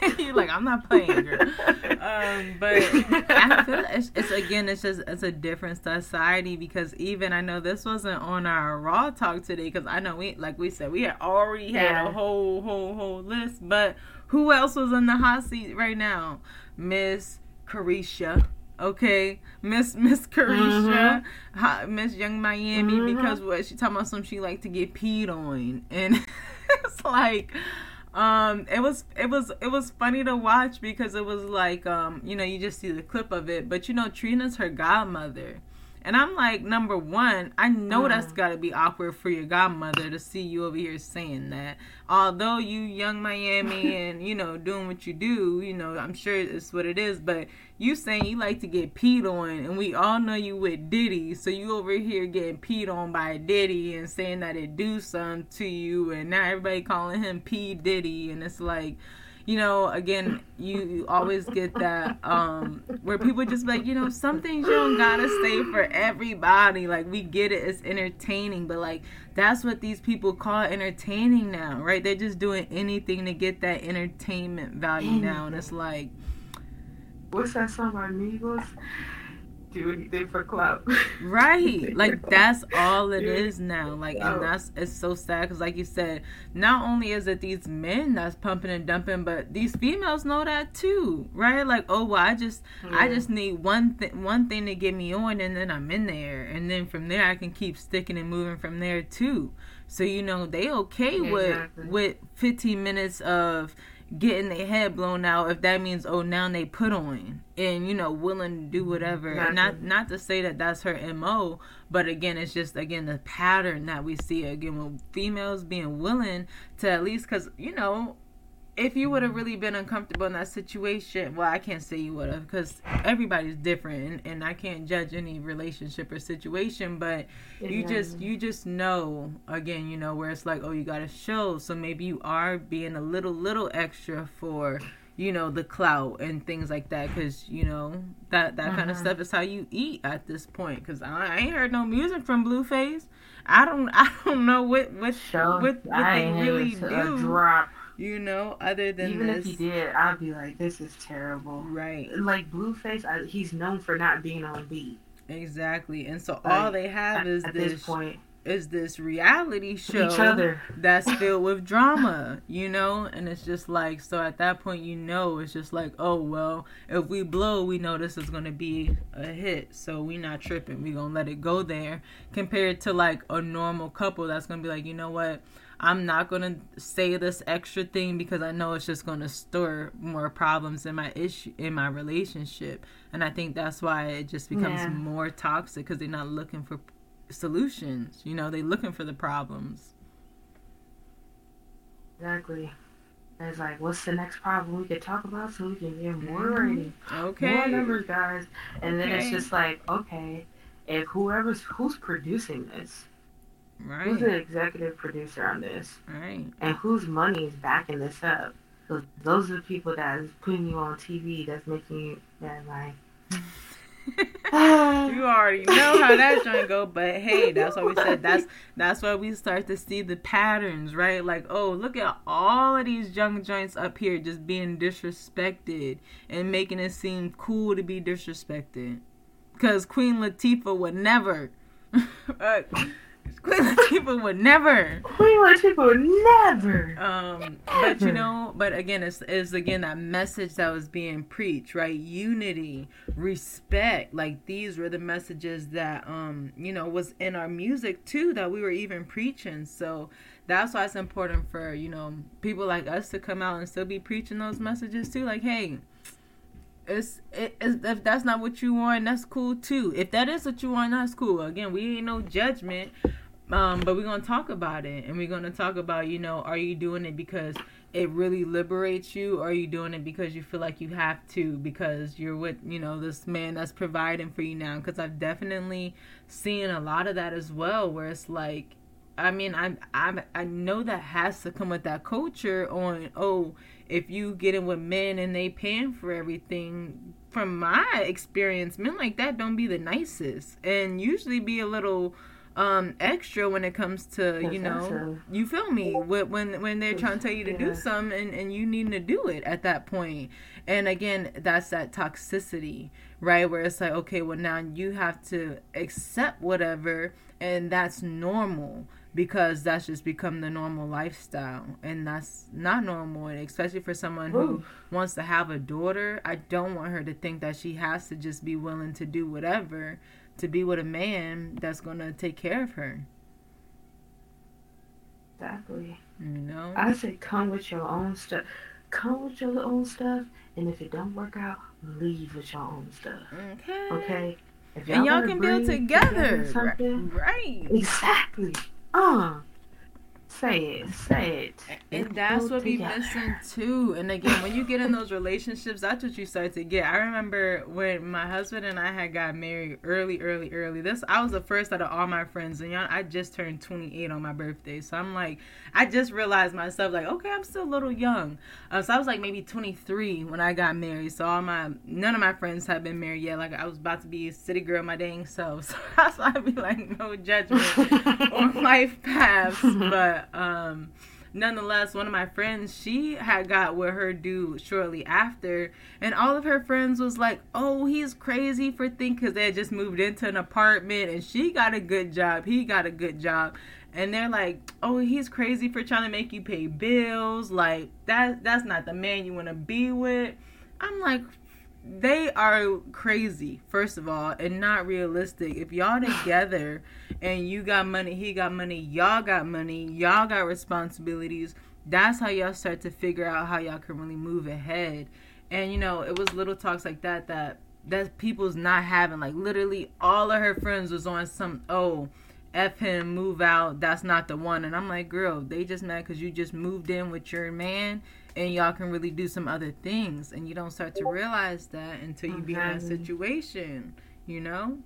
[SPEAKER 2] [laughs]
[SPEAKER 1] You're like, I'm not playing, girl. Um, but I feel it's, it's, again, it's just it's a different society because even I know this wasn't on our raw talk today because I know we like we said we had already had yeah. a whole whole whole list, but who else was in the hot seat right now? Miss Caresha okay miss miss caresha mm-hmm. miss young miami mm-hmm. because what she talking about some she like to get peed on and [laughs] it's like um it was it was it was funny to watch because it was like um you know you just see the clip of it but you know trina's her godmother and I'm like, number one, I know mm. that's got to be awkward for your godmother to see you over here saying that. Although you young Miami [laughs] and you know doing what you do, you know I'm sure it's what it is. But you saying you like to get peed on, and we all know you with Diddy, so you over here getting peed on by Diddy and saying that it do something to you, and now everybody calling him P Diddy, and it's like you know, again, you, always get that um, where people just like, you know, some things you don't gotta say for everybody. Like we get it, it's entertaining, but like that's what these people call entertaining now, right? They're just doing anything to get that entertainment value now, and it's like,
[SPEAKER 2] what's that song by Migos? Do anything for clout.
[SPEAKER 1] Right. like [laughs] that's all it is now. Like and oh. that's it's so sad because like you said, not only is it these men that's pumping and dumping, but these females know that too, right? Like oh well, I just yeah. I just need one thing one thing to get me on, and then I'm in there, and then from there I can keep sticking and moving from there too. So you know they okay yeah, with with 15 minutes of getting their head blown out if that means oh now they put on and you know willing to do whatever exactly. not not to say that that's her mo but again it's just again the pattern that we see again with females being willing to at least because you know if you would have really been uncomfortable in that situation, well, I can't say you would have because everybody's different, and, and, I can't judge any relationship or situation. But you just you just know again, you know where it's like, oh, you got to show. So maybe you are being a little little extra for you know the clout and things like that because you know that that uh-huh. kind of stuff is how you eat at this point because I, I, ain't heard no music from blueface i don't [laughs] i don't know what what what, what they really do drop you know, other than
[SPEAKER 2] even
[SPEAKER 1] this.
[SPEAKER 2] if he did, I'd be like, this is terrible.
[SPEAKER 1] Right.
[SPEAKER 2] Like Blueface, I, he's known for not being on beat.
[SPEAKER 1] Exactly, and so like, all they have is at, this, this point is this reality show that's [laughs] filled with drama, you know? And it's just like, so at that point, you know, it's just like, oh, well, if we blow, we know this is going to be a hit. So we not tripping. we going to let it go there compared to like a normal couple that's going to be like, you know what? I'm not gonna say this extra thing because I know it's just gonna stir more problems in my issue in my relationship, and I think that's why it just becomes
[SPEAKER 2] Yeah.
[SPEAKER 1] more toxic because they're not looking for solutions. You know, they're looking for the problems.
[SPEAKER 2] Exactly. It's like, what's the next problem we could talk about so we can get more
[SPEAKER 1] Mhm. Okay.
[SPEAKER 2] more numbers, guys. And then it's just like, okay, if whoever's who's producing this, who's the executive producer on this,
[SPEAKER 1] Right.
[SPEAKER 2] and whose money is backing this up. So those are the people that is putting you on TV. That's making you that like. [laughs]
[SPEAKER 1] you already know how that [sighs] joint go, but hey, that's what we said that's that's why we start to see the patterns, right? Like, oh, look at all of these young joints up here just being disrespected and making it seem cool to be disrespected. Cause Queen Latifah would never. [laughs] Uh, [laughs] Queen Latifah would never.
[SPEAKER 2] Queen Latifah never.
[SPEAKER 1] Um, but you know, but again, it's, it's again that message that was being preached, right? Unity, respect. Like these were the messages that, um, you know, was in our music too that we were even preaching. So that's why it's important for you know people like us to come out and still be preaching those messages too. Like, hey. It's, it, if that's not what you want, that's cool too. If that is what you want, that's cool. Again, we ain't no judgment. Um, but we're gonna talk about it, and we're gonna talk about, you know, are you doing it because it really liberates you, or are you doing it because you feel like you have to because you're with, you know, this man that's providing for you now? Because I've definitely seen a lot of that as well, where it's like, I mean, I I I know that has to come with that culture on, oh, if you get in with men and they paying for everything. From my experience, men like that don't be the nicest, and usually be a little um extra when it comes to you know you feel me? When when they're trying to tell you to do
[SPEAKER 2] Yeah.
[SPEAKER 1] something and, and you need to do it at that point. And again that's that toxicity right? Where it's like okay well now you have to accept whatever and that's normal because that's just become the normal lifestyle and that's not normal and especially for someone who
[SPEAKER 2] Ooh.
[SPEAKER 1] wants to have a daughter i don't want her to think that she has to just be willing to do whatever to be with a man that's going to take care of her
[SPEAKER 2] Exactly.
[SPEAKER 1] you know
[SPEAKER 2] I say come with your own stuff. Come with your own stuff, and if it don't work out, leave with your own stuff.
[SPEAKER 1] okay
[SPEAKER 2] Okay. If
[SPEAKER 1] and y'all can build together
[SPEAKER 2] something.
[SPEAKER 1] right
[SPEAKER 2] Exactly. Uh. Say it. Say it.
[SPEAKER 1] and that's what we missing too. And again when you get in those relationships that's what you start to get. I remember when my husband and i had got married early early early. This i was the first out of all my friends and y'all i just turned 28 on my birthday. So i'm like i just realized myself like okay i'm still a little young. Uh, so i was like maybe 23 when i got married. So all my none of my friends had been married yet. Like i was about to be a city girl my dang self. [laughs] So that's why i'd be like no judgment [laughs] on life paths. But um nonetheless one of my friends she had got with her dude shortly after and all of her friends was like oh he's crazy for thinking because they had just moved into an apartment and she got a good job he got a good job. And they're like oh he's crazy for trying to make you pay bills like that that's not the man you want to be with. I'm like they are crazy first of all and not realistic if y'all [sighs] together and you got money he got money y'all got money y'all got responsibilities that's how y'all start to figure out how y'all can really move ahead and you know it was little talks like that that that people's not having like literally all of her friends was on some oh F him, move out, that's not the one. And I'm like, girl, they just mad because you just moved in with your man and y'all can really do some other things. And you don't start to realize that until you be in that situation, you know?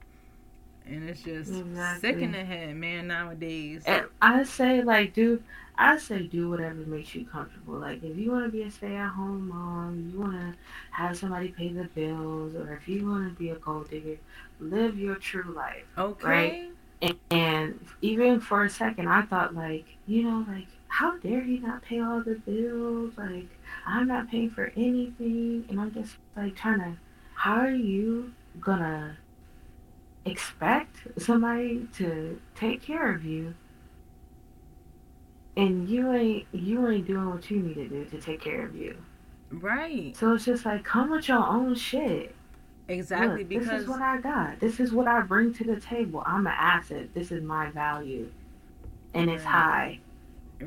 [SPEAKER 1] And it's just
[SPEAKER 2] Exactly.
[SPEAKER 1] sick in the head, man, nowadays.
[SPEAKER 2] And I say, like, do I say do whatever makes you comfortable. Like, if you want to be a stay-at-home mom, you want to have somebody pay the bills, or if you want to be a gold digger, live your true life.
[SPEAKER 1] Okay.
[SPEAKER 2] And, and even for a second, I thought, like, you know, like, how dare he not pay all the bills? Like, I'm not paying for anything, and I'm just like trying to. How are you gonna expect somebody to take care of you and you ain't you ain't doing what you need to do to take care of you
[SPEAKER 1] Right.
[SPEAKER 2] so it's just like come with your own shit
[SPEAKER 1] Exactly.
[SPEAKER 2] Look,
[SPEAKER 1] because
[SPEAKER 2] this is what i got this is what i bring to the table i'm an asset this is my value and it's high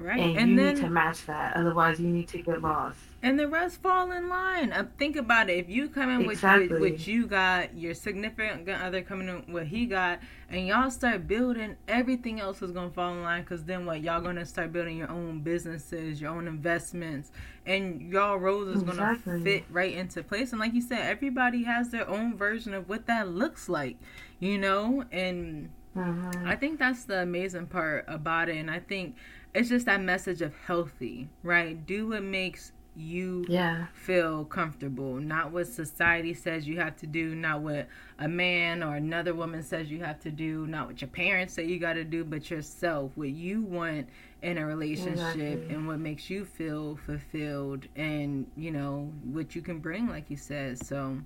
[SPEAKER 2] Right. And, and you then, need to match that. Otherwise, you need to get lost.
[SPEAKER 1] And the rest fall in line. Uh, think about it. If you come in exactly. with what you got, your significant other coming in what he got, and y'all start building, everything else is going to fall in line. Because then what? Y'all going to start building your own businesses, your own investments, and y'all roles is going to fit right into place. And like you said, everybody has their own version of what that looks like, you know? And mm-hmm. I think that's the amazing part about it. And I think it's just that message of healthy, right? Do what makes you yeah. feel comfortable, not what society says you have to do, not what a man or another woman says you have to do, not what your parents say you got to do, but yourself, what you want in a relationship exactly. and what makes you feel fulfilled and, you know, what you can bring like you said. So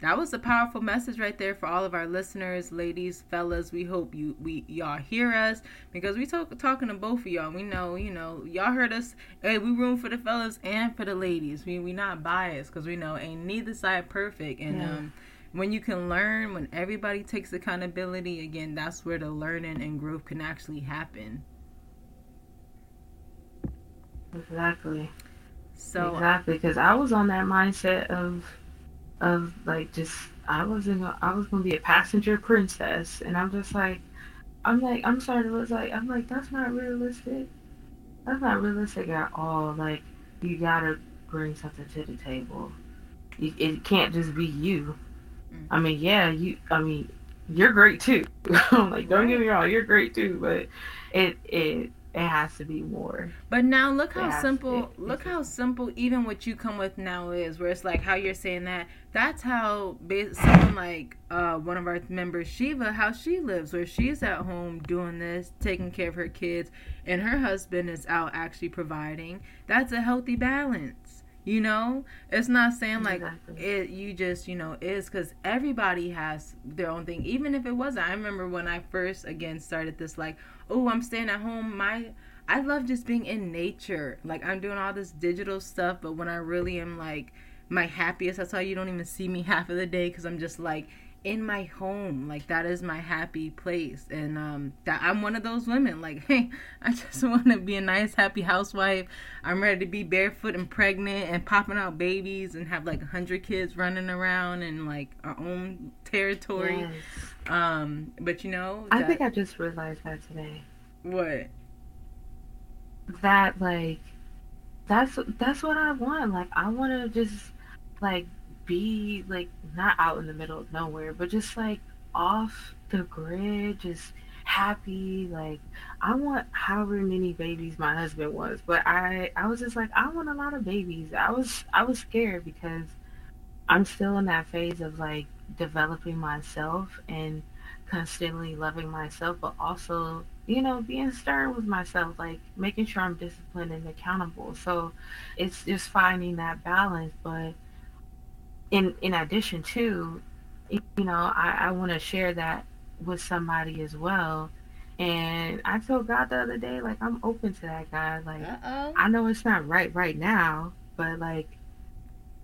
[SPEAKER 1] that was a powerful message right there for all of our listeners, ladies, fellas. We hope you we y'all hear us because we talk talking to both of y'all. We know, you know, y'all heard us. Hey, we room for the fellas and for the ladies. We we not biased because we know ain't neither side perfect. And yeah. um, when you can learn, when everybody takes accountability, again, that's where the learning and growth can actually happen.
[SPEAKER 2] Exactly. So exactly because I was on that mindset of of like just I was in a, I was gonna be a passenger princess, and I'm just like, I'm like I'm starting to look like I'm like that's not realistic. That's not realistic at all. Like you gotta bring something to the table. You, it can't just be you. Mm-hmm. I mean, yeah, you. I mean, you're great too. [laughs] like, don't get me wrong, you're great too. But it it it has to be more.
[SPEAKER 1] But now look how simple look how simple even what you come with now is where it's like how you're saying that that's how someone like uh, one of our members Shiva how she lives where she's at home doing this taking care of her kids and her husband is out actually providing. That's a healthy balance you know? It's not saying like exactly. it you just you know is because everybody has their own thing. Even if it wasn't i remember when i first again started this like oh i'm staying at home. My i love just being in nature. Like i'm doing all this digital stuff but when i really am like my happiest that's why you don't even see me [laughs] half of the day because i'm just like in my home. Like that is my happy place. And um that i'm one of those women. Like [laughs] hey i just [laughs] want to be a nice happy housewife. I'm ready to be barefoot and pregnant and popping out babies and have like a 100 kids running around in like our own territory. Yes. um but you know
[SPEAKER 2] that, i think i just realized that today.
[SPEAKER 1] What?
[SPEAKER 2] That like that's that's what i want. Like i want to just like be like not out in the middle of nowhere, but just like off the grid, just happy. Like I want however many babies my husband was, but I I was just like I want a lot of babies. I was I was scared because I'm still in that phase of like developing myself and constantly loving myself, but also you know being stern with myself, like making sure I'm disciplined and accountable. So it's just finding that balance, but in in addition to you know i, I want to share that with somebody as well. And i told god the other day like i'm open to that god. Like Uh-oh. i know it's not right right now but like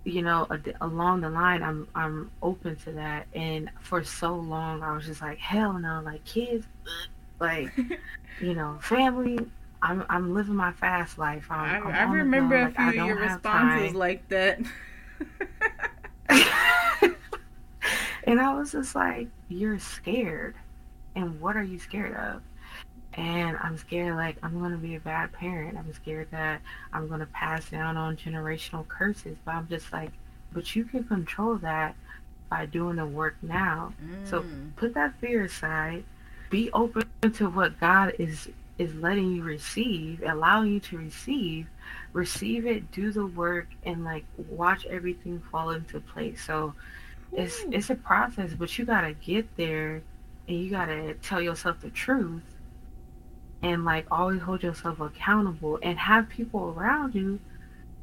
[SPEAKER 2] you know along the line i'm i'm open to that. And for so long i was just like hell no like kids [laughs] like you know family i'm i'm living my fast life. I'm,
[SPEAKER 1] i, I'm I remember a few like, of your responses like that [laughs] [laughs]
[SPEAKER 2] and I was just like, You're scared. And what are you scared of? And I'm scared, like, I'm going to be a bad parent. I'm scared that I'm going to pass down on generational curses. But I'm just like, But you can control that by doing the work now. Mm. So put that fear aside. Be open to what God is is letting you receive, allowing you to receive, receive it, do the work, and like watch everything fall into place. So it's it's a process, but you gotta get there, and you gotta tell yourself the truth, and like always hold yourself accountable, and have people around you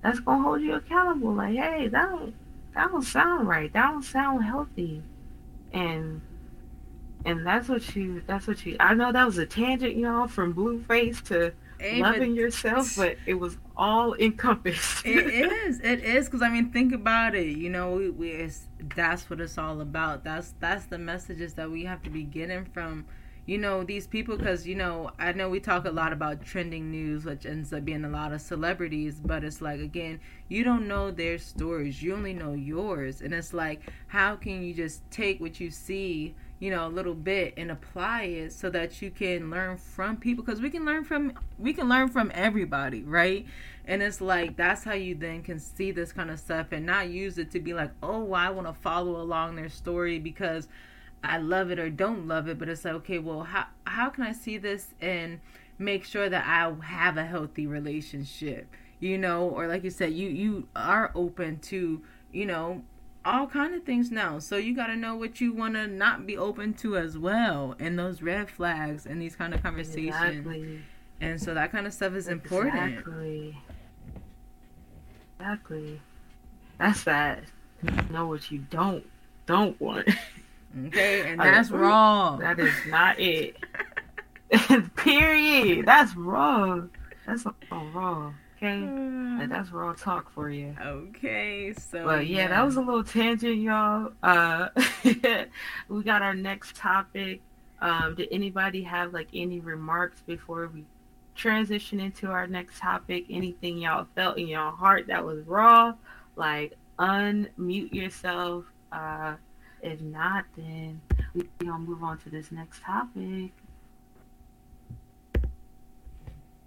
[SPEAKER 2] that's gonna hold you accountable. Like, hey, that don't that don't sound right. That don't sound healthy, and and that's what you that's what you i know that was a tangent y'all from blueface to hey, loving yourself but it was all encompassed. [laughs]
[SPEAKER 1] It is it is because i mean think about it you know we, we that's what it's all about. That's that's the messages that we have to be getting from you know these people because you know i know we talk a lot about trending news which ends up being a lot of celebrities but it's like again you don't know their stories you only know yours. And it's like how can you just take what you see you know a little bit and apply it so that you can learn from people because we can learn from we can learn from everybody right? And it's like that's how you then can see this kind of stuff and not use it to be like oh i want to follow along their story because I love it or don't love it, but it's like, okay, well, how how can I see this and make sure that I have a healthy relationship, you know, or like you said, you you are open to, you know, all kind of things now. So you got to know what you want to not be open to as well, and those red flags and these kind of conversations. Exactly. And so that kind of stuff is important.
[SPEAKER 2] Exactly. Exactly. That's that. Know what you don't don't want.
[SPEAKER 1] Okay, and [laughs] that's wrong.
[SPEAKER 2] That is not it. [laughs] [laughs] Period. That's wrong. That's all wrong. Okay, like, that's raw talk for you.
[SPEAKER 1] Okay, so
[SPEAKER 2] but yeah, yeah, that was a little tangent, y'all. Uh, [laughs] we got our next topic. Um, did anybody have like any remarks before we transition into our next topic? Anything y'all felt in your heart that was raw? Like unmute yourself. Uh, if not, then we're gonna move on to this next topic.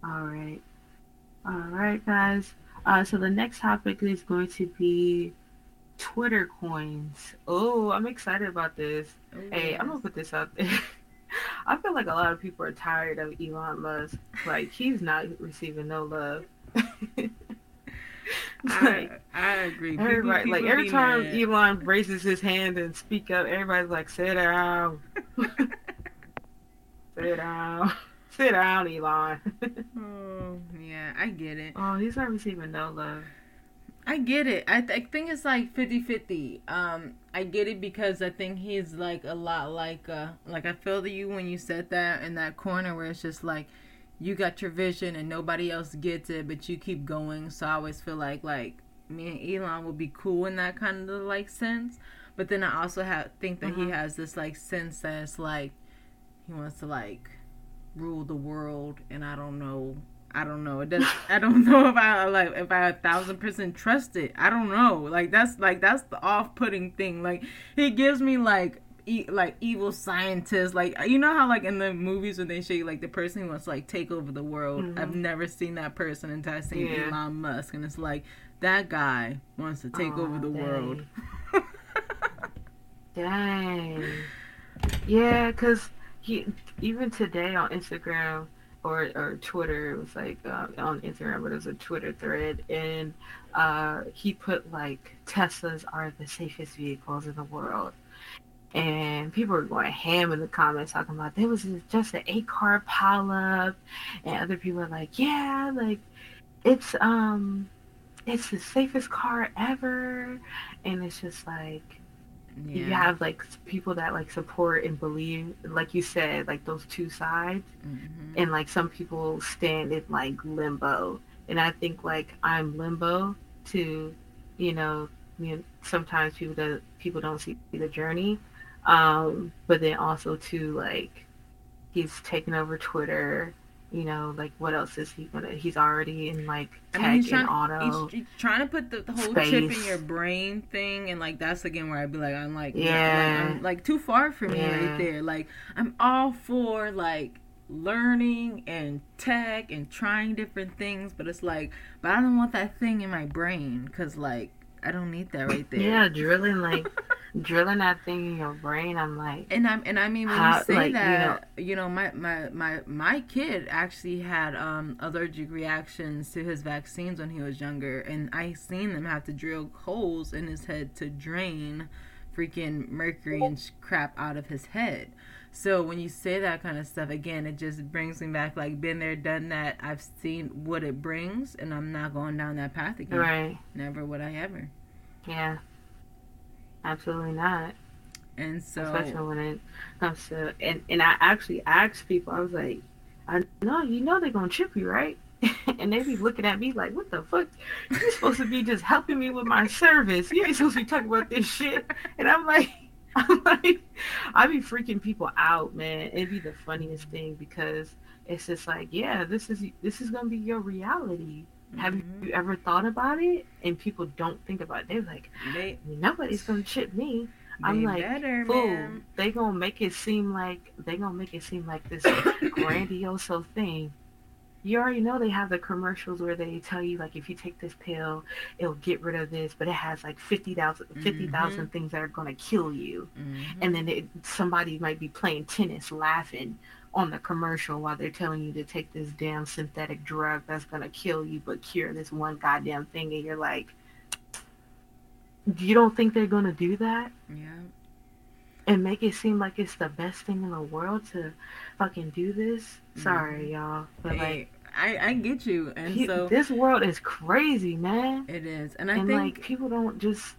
[SPEAKER 2] All right. All right, guys. Uh, so the next topic is going to be Twitter coins. Oh, I'm excited about this. Oh, hey, I'm gonna put this out there. [laughs] I feel like a lot of people are tired of Elon Musk. Like he's not receiving no love. [laughs]
[SPEAKER 1] I, [laughs] I agree.
[SPEAKER 2] Everybody, people, like every time mad. Elon raises his hand and speak up, everybody's like, "Sit down, sit down, [laughs] sit down, Elon." [laughs]
[SPEAKER 1] oh yeah, I get it.
[SPEAKER 2] Oh, he's not receiving no love.
[SPEAKER 1] I get it. I, th- I think it's like 50-50. Um, I get it because I think he's like a lot like uh like I feel that you when you said that in that corner where it's just like you got your vision and nobody else gets it, but you keep going. So I always feel like like me and Elon will be cool in that kind of like sense. But then I also have think that he mm-hmm. has this like sense that it's like he wants to like rule the world, and I don't know. I don't know. It does. I don't [laughs] know if I like if I a thousand percent trust it. I don't know. Like that's like that's the off putting thing. Like he gives me like e- like evil scientists like you know how like in the movies when they show you like the person who wants to like take over the world mm-hmm. i've never seen that person until i seen yeah. elon musk and it's like that guy wants to take oh, over the dang. world [laughs]
[SPEAKER 2] dang yeah because he even today on instagram or or Twitter. It was like uh, on Instagram, but it was a Twitter thread, and uh, he put like Teslas are the safest vehicles in the world, and people were going ham in the comments talking about there was just an eight car pileup, and other people are like, yeah, like it's um, it's the safest car ever, and it's just like. Yeah. You have like people that like support and believe, like you said, like those two sides, mm-hmm. and like some people stand in like limbo. And I think like I'm limbo to, you know, you know sometimes people that people don't see the journey, um, but then also too like he's taken over Twitter. You know, like what else is he gonna? He's already in like tech I mean,
[SPEAKER 1] trying,
[SPEAKER 2] and auto.
[SPEAKER 1] He's, he's trying to put the, the whole space. chip in your brain thing, and like that's again where I'd be like, I'm like, yeah, like, I'm like too far for me yeah. right there. Like I'm all for like learning and tech and trying different things, but it's like, but I don't want that thing in my brain because like I don't need that right [laughs] there.
[SPEAKER 2] Yeah, drilling like [laughs] drilling that thing in your brain. I'm like,
[SPEAKER 1] and I'm and I mean when how, you say like, that, you know, you know, my my my my kid actually had um allergic reactions to his vaccines when he was younger, and I seen them have to drill holes in his head to drain freaking mercury and crap out of his head. So when you say that kind of stuff again, it just brings me back like been there, done that. I've seen what it brings, and I'm not going down that path again.
[SPEAKER 2] Right.
[SPEAKER 1] Never would I ever.
[SPEAKER 2] Yeah. Absolutely not.
[SPEAKER 1] And so,
[SPEAKER 2] especially when it comes to and and I actually asked people, I was like, I know you know they're gonna trip you, right? [laughs] and they be looking at me like, what the fuck? You're supposed to be just helping me with my service. You ain't supposed to be talking about this shit. And I'm like, [laughs] I'm like, I be freaking people out, man. It'd be the funniest thing because it's just like, yeah, this is this is gonna be your reality. Mm-hmm. Have you ever thought about it? And people don't think about it. They're like, they, nobody's gonna chip me. I'm like, better, fool. Man. They gonna make it seem like they gonna make it seem like this [coughs] grandiose thing you already know they have the commercials where they tell you like if you take this pill it'll get rid of this but it has like 50,000 50, mm-hmm. things that are going to kill you mm-hmm. and then it, somebody might be playing tennis laughing on the commercial while they're telling you to take this damn synthetic drug that's going to kill you but cure this one goddamn thing and you're like you don't think they're going to do that
[SPEAKER 1] yeah
[SPEAKER 2] and make it seem like it's the best thing in the world to fucking do this. Sorry, mm-hmm. y'all, but like.
[SPEAKER 1] I, I get you, and he, so
[SPEAKER 2] this world is crazy, man.
[SPEAKER 1] It is, and I
[SPEAKER 2] and
[SPEAKER 1] think
[SPEAKER 2] like people don't just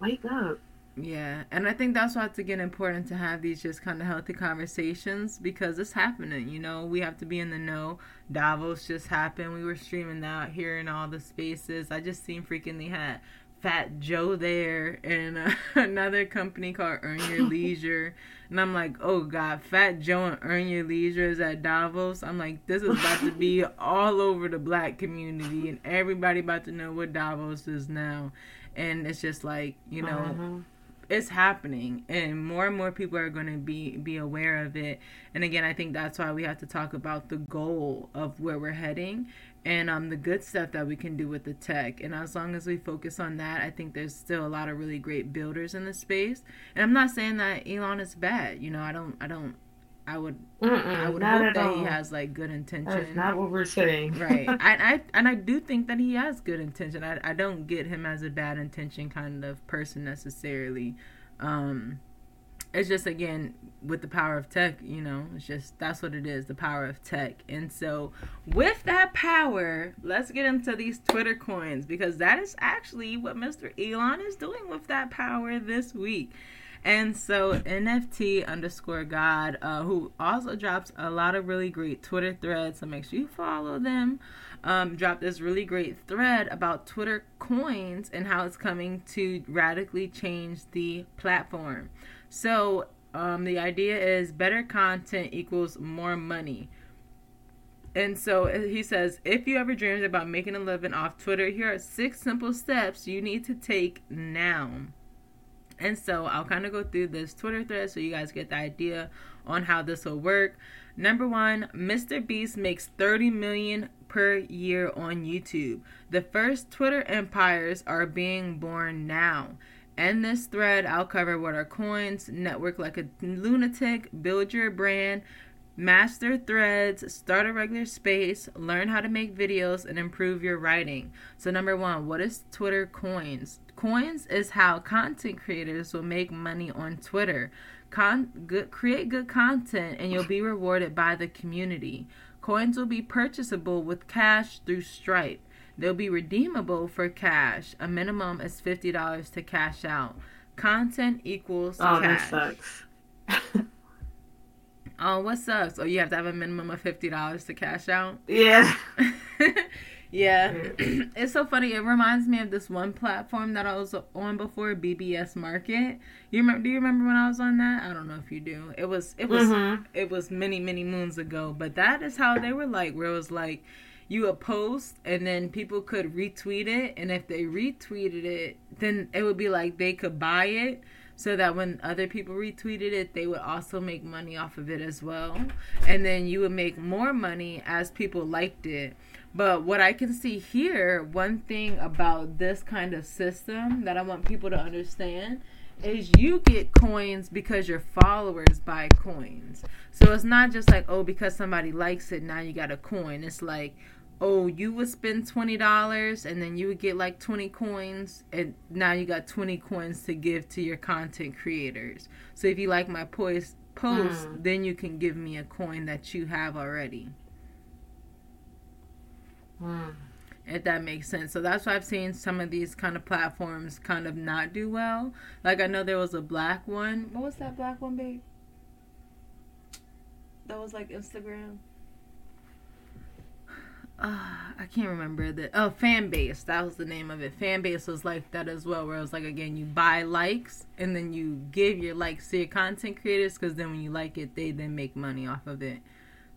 [SPEAKER 2] wake up.
[SPEAKER 1] Yeah, and I think that's why it's again important to have these just kind of healthy conversations because it's happening. You know, we have to be in the know. Davos just happened. We were streaming that here in all the spaces. I just seen freaking they had Fat Joe there and uh, [laughs] another company called Earn Your [laughs] Leisure. and I'm like, oh God, Fat Joe and Earn Your Leisure is at Davos. I'm like, this is about to be [laughs] all over the black community and everybody about to know what Davos is now. And it's just like, you know, uh-huh. it's happening and more and more people are going to be be aware of it. And again, I think that's why we have to talk about the goal of where we're heading and um, the good stuff that we can do with the tech. And as long as we focus on that, I think there's still a lot of really great builders in the space. And I'm not saying that Elon is bad. You know, I don't, I don't, I would, Mm-mm, I would hope that all. he has like good intention.
[SPEAKER 2] That's not what we're saying,
[SPEAKER 1] right? [laughs] I, I, and I do think that he has good intention. I, I don't get him as a bad intention kind of person necessarily. Um, it's just again with the power of tech you know it's just that's what it is the power of tech. And so with that power let's get into these twitter coins because that is actually what mr elon is doing with that power this week. And so nft underscore god uh, who also drops a lot of really great twitter threads so make sure you follow them. Um, dropped this really great thread about twitter coins and how it's coming to radically change the platform so um, the idea is better content equals more money. And so uh, he says, if you ever dreamed about making a living off Twitter, here are six simple steps you need to take now. And so I'll kind of go through this Twitter thread so you guys get the idea on how this will work. Number one, Mr. Beast makes 30 million per year on YouTube. The first Twitter empires are being born now. In this thread, I'll cover what are coins, network like a lunatic, build your brand, master threads, start a regular space, learn how to make videos, and improve your writing. So, number one, what is Twitter coins? Coins is how content creators will make money on Twitter. Con- good, create good content, and you'll be rewarded by the community. Coins will be purchasable with cash through Stripe. They'll be redeemable for cash. A minimum is fifty dollars to cash out. Content equals
[SPEAKER 2] oh,
[SPEAKER 1] cash.
[SPEAKER 2] that sucks. [laughs]
[SPEAKER 1] oh, what sucks? Oh, you have to have a minimum of fifty dollars to cash out.
[SPEAKER 2] Yeah. [laughs]
[SPEAKER 1] yeah, [clears throat] it's so funny. It reminds me of this one platform that I was on before, BBS Market. You remember? Do you remember when I was on that? I don't know if you do. It was it was mm-hmm. it was many many moons ago, but that is how they were like. Where it was like you a post and then people could retweet it and if they retweeted it then it would be like they could buy it so that when other people retweeted it they would also make money off of it as well and then you would make more money as people liked it but what i can see here one thing about this kind of system that i want people to understand is you get coins because your followers buy coins. So it's not just like, oh, because somebody likes it, now you got a coin. It's like, oh, you would spend twenty dollars and then you would get like twenty coins, and now you got twenty coins to give to your content creators. So if you like my post, post, mm. then you can give me a coin that you have already. Mm. If that makes sense. So that's why I've seen some of these kind of platforms kind of not do well. Like I know there was a black one. What was that black one, babe? That was like Instagram uh, I can't remember the oh fan base that was the name of it. Fan base was like that as well, where it was like again you buy likes and then you give your likes to your content creators because then when you like it, they then make money off of it.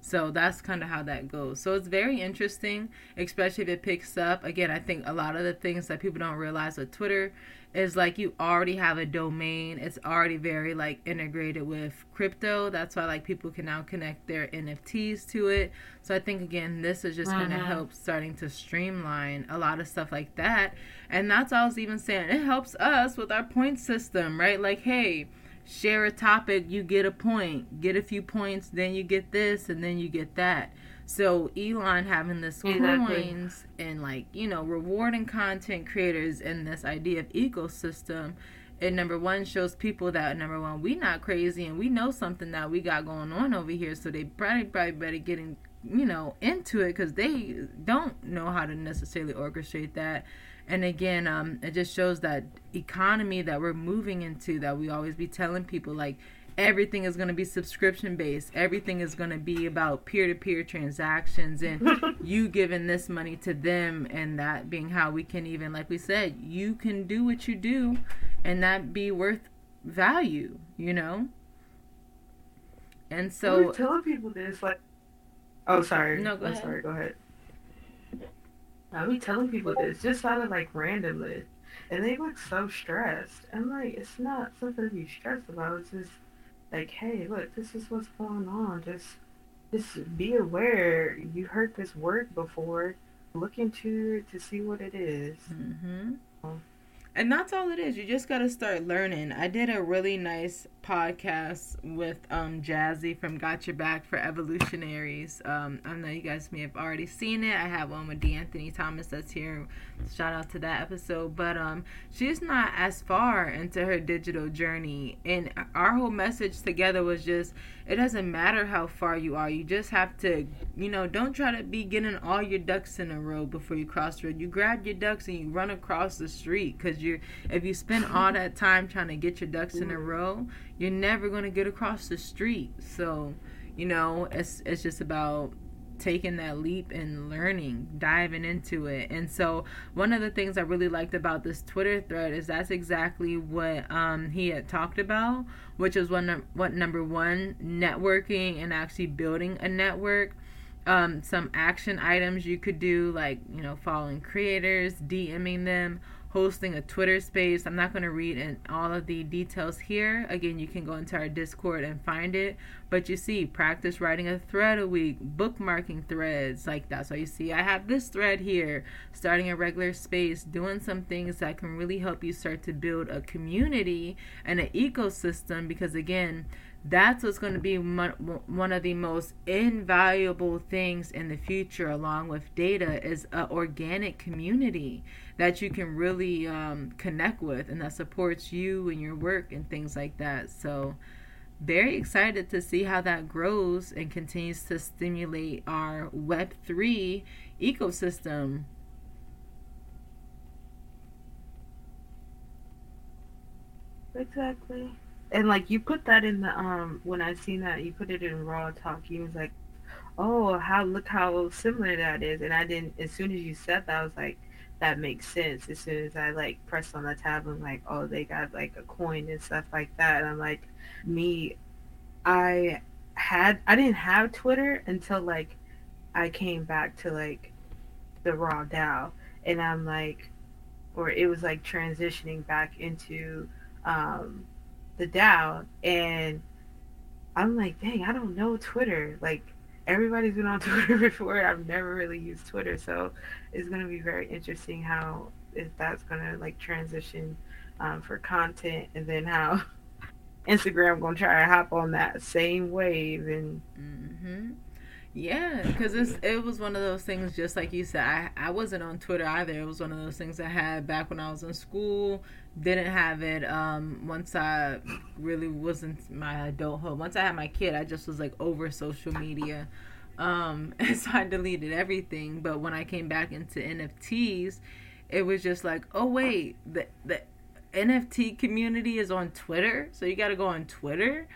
[SPEAKER 1] So that's kind of how that goes. So it's very interesting, especially if it picks up. Again, I think a lot of the things that people don't realize with Twitter is like you already have a domain. It's already very like integrated with crypto. That's why like people can now connect their NFTs to it. So I think again, this is just mm-hmm. going to help starting to streamline a lot of stuff like that. And that's all I was even saying. It helps us with our point system, right? Like, hey, share a topic, you get a point. Get a few points, then you get this, and then you get that. So Elon having this exactly. coins and like you know rewarding content creators and this idea of ecosystem. It number one shows people that number one we not crazy and we know something that we got going on over here. So they probably probably better getting you know into it because they don't know how to necessarily orchestrate that and again um, it just shows that economy that we're moving into that we always be telling people like everything is going to be subscription based everything is going to be about peer-to-peer transactions and [laughs] you giving this money to them and that being how we can even like we said you can do what you do and that be worth value you know and so
[SPEAKER 2] we're telling people this like oh sorry no go ahead. sorry go ahead I be telling people this just out of like randomness, and they look so stressed. I'm like, it's not something to be stressed about. It's just like, hey, look, this is what's going on. Just, just be aware. You heard this word before. Look into it to see what it is.
[SPEAKER 1] Mm-hmm. Um, and that's all it is. You just got to start learning. I did a really nice podcast with um, Jazzy from Got Your Back for Evolutionaries. Um, I know you guys may have already seen it. I have one with D'Anthony Thomas that's here. Shout out to that episode. But um, she's not as far into her digital journey. And our whole message together was just it doesn't matter how far you are. You just have to, you know, don't try to be getting all your ducks in a row before you cross the road. You grab your ducks and you run across the street because you're if you spend all that time trying to get your ducks in a row you're never going to get across the street. So, you know, it's it's just about taking that leap and learning, diving into it. And so, one of the things I really liked about this Twitter thread is that's exactly what um, he had talked about, which is one what number one networking and actually building a network. Um, some action items you could do, like you know, following creators, DMing them, hosting a Twitter space. I'm not going to read in all of the details here. Again, you can go into our Discord and find it. But you see, practice writing a thread a week, bookmarking threads like that. So you see, I have this thread here, starting a regular space, doing some things that can really help you start to build a community and an ecosystem. Because again, that's what's going to be one of the most invaluable things in the future along with data is an organic community that you can really um, connect with and that supports you and your work and things like that so very excited to see how that grows and continues to stimulate our web3 ecosystem
[SPEAKER 2] exactly and like you put that in the um when I seen that you put it in raw talk, he was like, "Oh, how look how similar that is." And I didn't. As soon as you said that, I was like, "That makes sense." As soon as I like pressed on the tab, I'm like, "Oh, they got like a coin and stuff like that." And I'm like, me, I had I didn't have Twitter until like I came back to like the raw DAO, and I'm like, or it was like transitioning back into um the DAO, and I'm like, dang, I don't know Twitter. Like everybody's been on [laughs] Twitter before. I've never really used Twitter, so it's gonna be very interesting how if that's gonna like transition um, for content, and then how [laughs] Instagram gonna try to hop on that same wave and.
[SPEAKER 1] Mm-hmm. Yeah, because it was one of those things, just like you said. I, I wasn't on Twitter either. It was one of those things I had back when I was in school. Didn't have it um, once I really wasn't my adulthood. Once I had my kid, I just was like over social media. Um, [laughs] and so I deleted everything. But when I came back into NFTs, it was just like, oh, wait, the, the NFT community is on Twitter. So you got to go on Twitter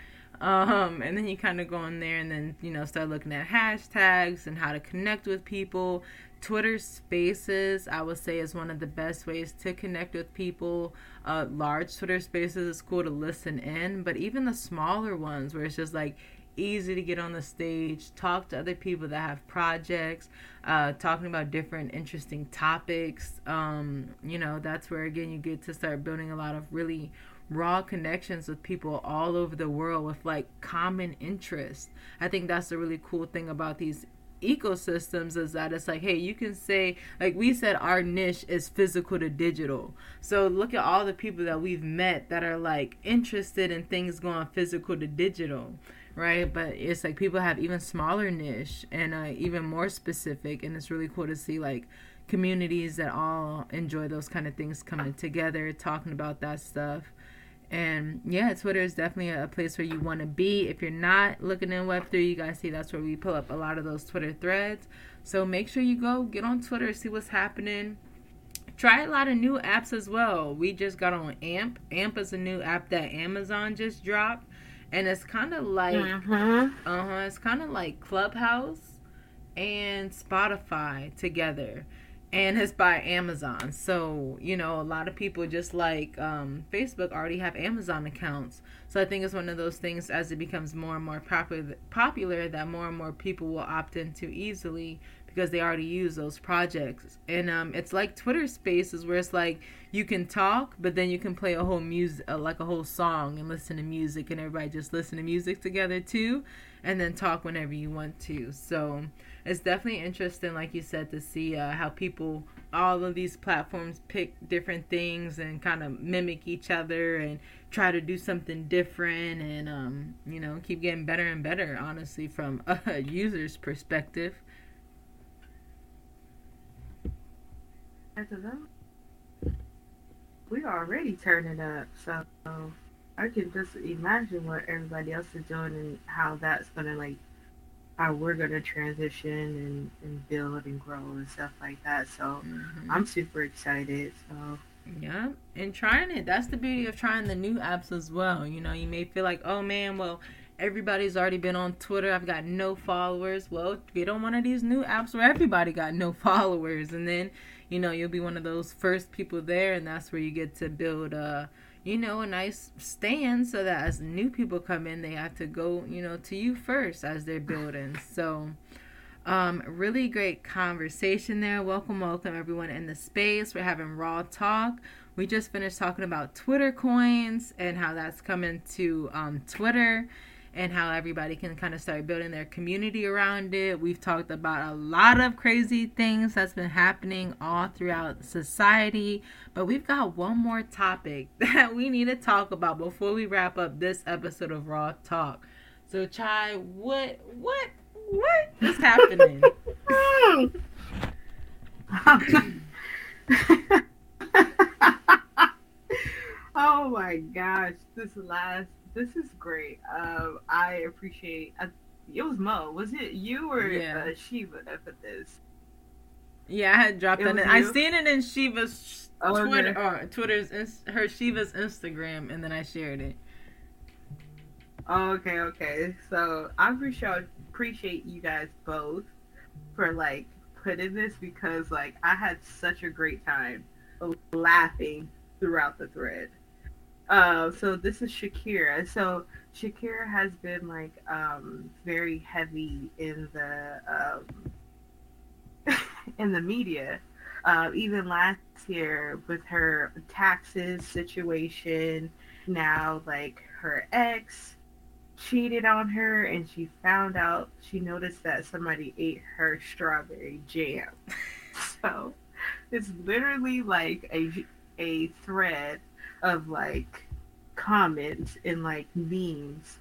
[SPEAKER 1] Um, and then you kind of go in there and then, you know, start looking at hashtags and how to connect with people. Twitter Spaces, I would say, is one of the best ways to connect with people. Uh, large Twitter Spaces is cool to listen in, but even the smaller ones where it's just like easy to get on the stage, talk to other people that have projects, uh, talking about different interesting topics. Um, you know, that's where again you get to start building a lot of really raw connections with people all over the world with like common interests. I think that's the really cool thing about these ecosystems is that it's like hey you can say like we said our niche is physical to digital. So look at all the people that we've met that are like interested in things going physical to digital right? But it's like people have even smaller niche and uh, even more specific and it's really cool to see like communities that all enjoy those kind of things coming together talking about that stuff and yeah, Twitter is definitely a place where you want to be. If you're not looking in Web3, you guys see that's where we pull up a lot of those Twitter threads. So make sure you go get on Twitter, see what's happening. Try a lot of new apps as well. We just got on AMP. AMP is a new app that Amazon just dropped. And it's kind of like, uh huh, it's kind of like Clubhouse and Spotify together and it's by Amazon. So, you know, a lot of people just like um, Facebook already have Amazon accounts. So I think it's one of those things as it becomes more and more popular, popular that more and more people will opt into easily because they already use those projects. And um, it's like Twitter Spaces where it's like you can talk, but then you can play a whole music, uh, like a whole song, and listen to music, and everybody just listen to music together too, and then talk whenever you want to. So it's definitely interesting, like you said, to see uh, how people, all of these platforms, pick different things and kind of mimic each other and try to do something different, and um, you know, keep getting better and better. Honestly, from [laughs] a user's perspective.
[SPEAKER 2] We are already turning up, so I can just imagine what everybody else is doing and how that's gonna like how we're gonna transition and, and build and grow and stuff like that. So mm-hmm. I'm super excited. So
[SPEAKER 1] yeah, and trying it. That's the beauty of trying the new apps as well. You know, you may feel like, oh man, well, everybody's already been on Twitter. I've got no followers. Well, get on one of these new apps where everybody got no [laughs] followers, and then you know you'll be one of those first people there, and that's where you get to build a you know, a nice stand so that as new people come in, they have to go, you know, to you first as they're building. [sighs] So, um, really great conversation there. Welcome, welcome everyone in the space. We're having raw talk. We just finished talking about Twitter coins and how that's coming to um, Twitter and how everybody can kind of start building their community around it. We've talked about a lot of crazy things that's been happening all throughout society, but we've got one more topic [laughs] that we need to talk about before we wrap up this episode of Raw Talk. So, Chy, what, what, what is happening? [laughs] [laughs]
[SPEAKER 2] oh my gosh, this last this is great. Um, I appreciate. I, it was Mo. Was it you or yeah. uh, Shiva that put this?
[SPEAKER 1] Yeah, I had dropped it that. In. I seen it in Shiva's oh, Twitter, uh, Twitter's her Shiva's Instagram, and then I shared it.
[SPEAKER 2] Oh, okay, okay. So I appreciate appreciate you guys both for like putting this because like I had such a great time laughing throughout the thread. Uh, so this is Shakira. So Shakira has been like um, very heavy in the um, [laughs] in the media. Uh, even last year with her taxes situation, now like her ex cheated on her and she found out she noticed that somebody ate her strawberry jam. [laughs] so it's literally like a a thread of like comments and like memes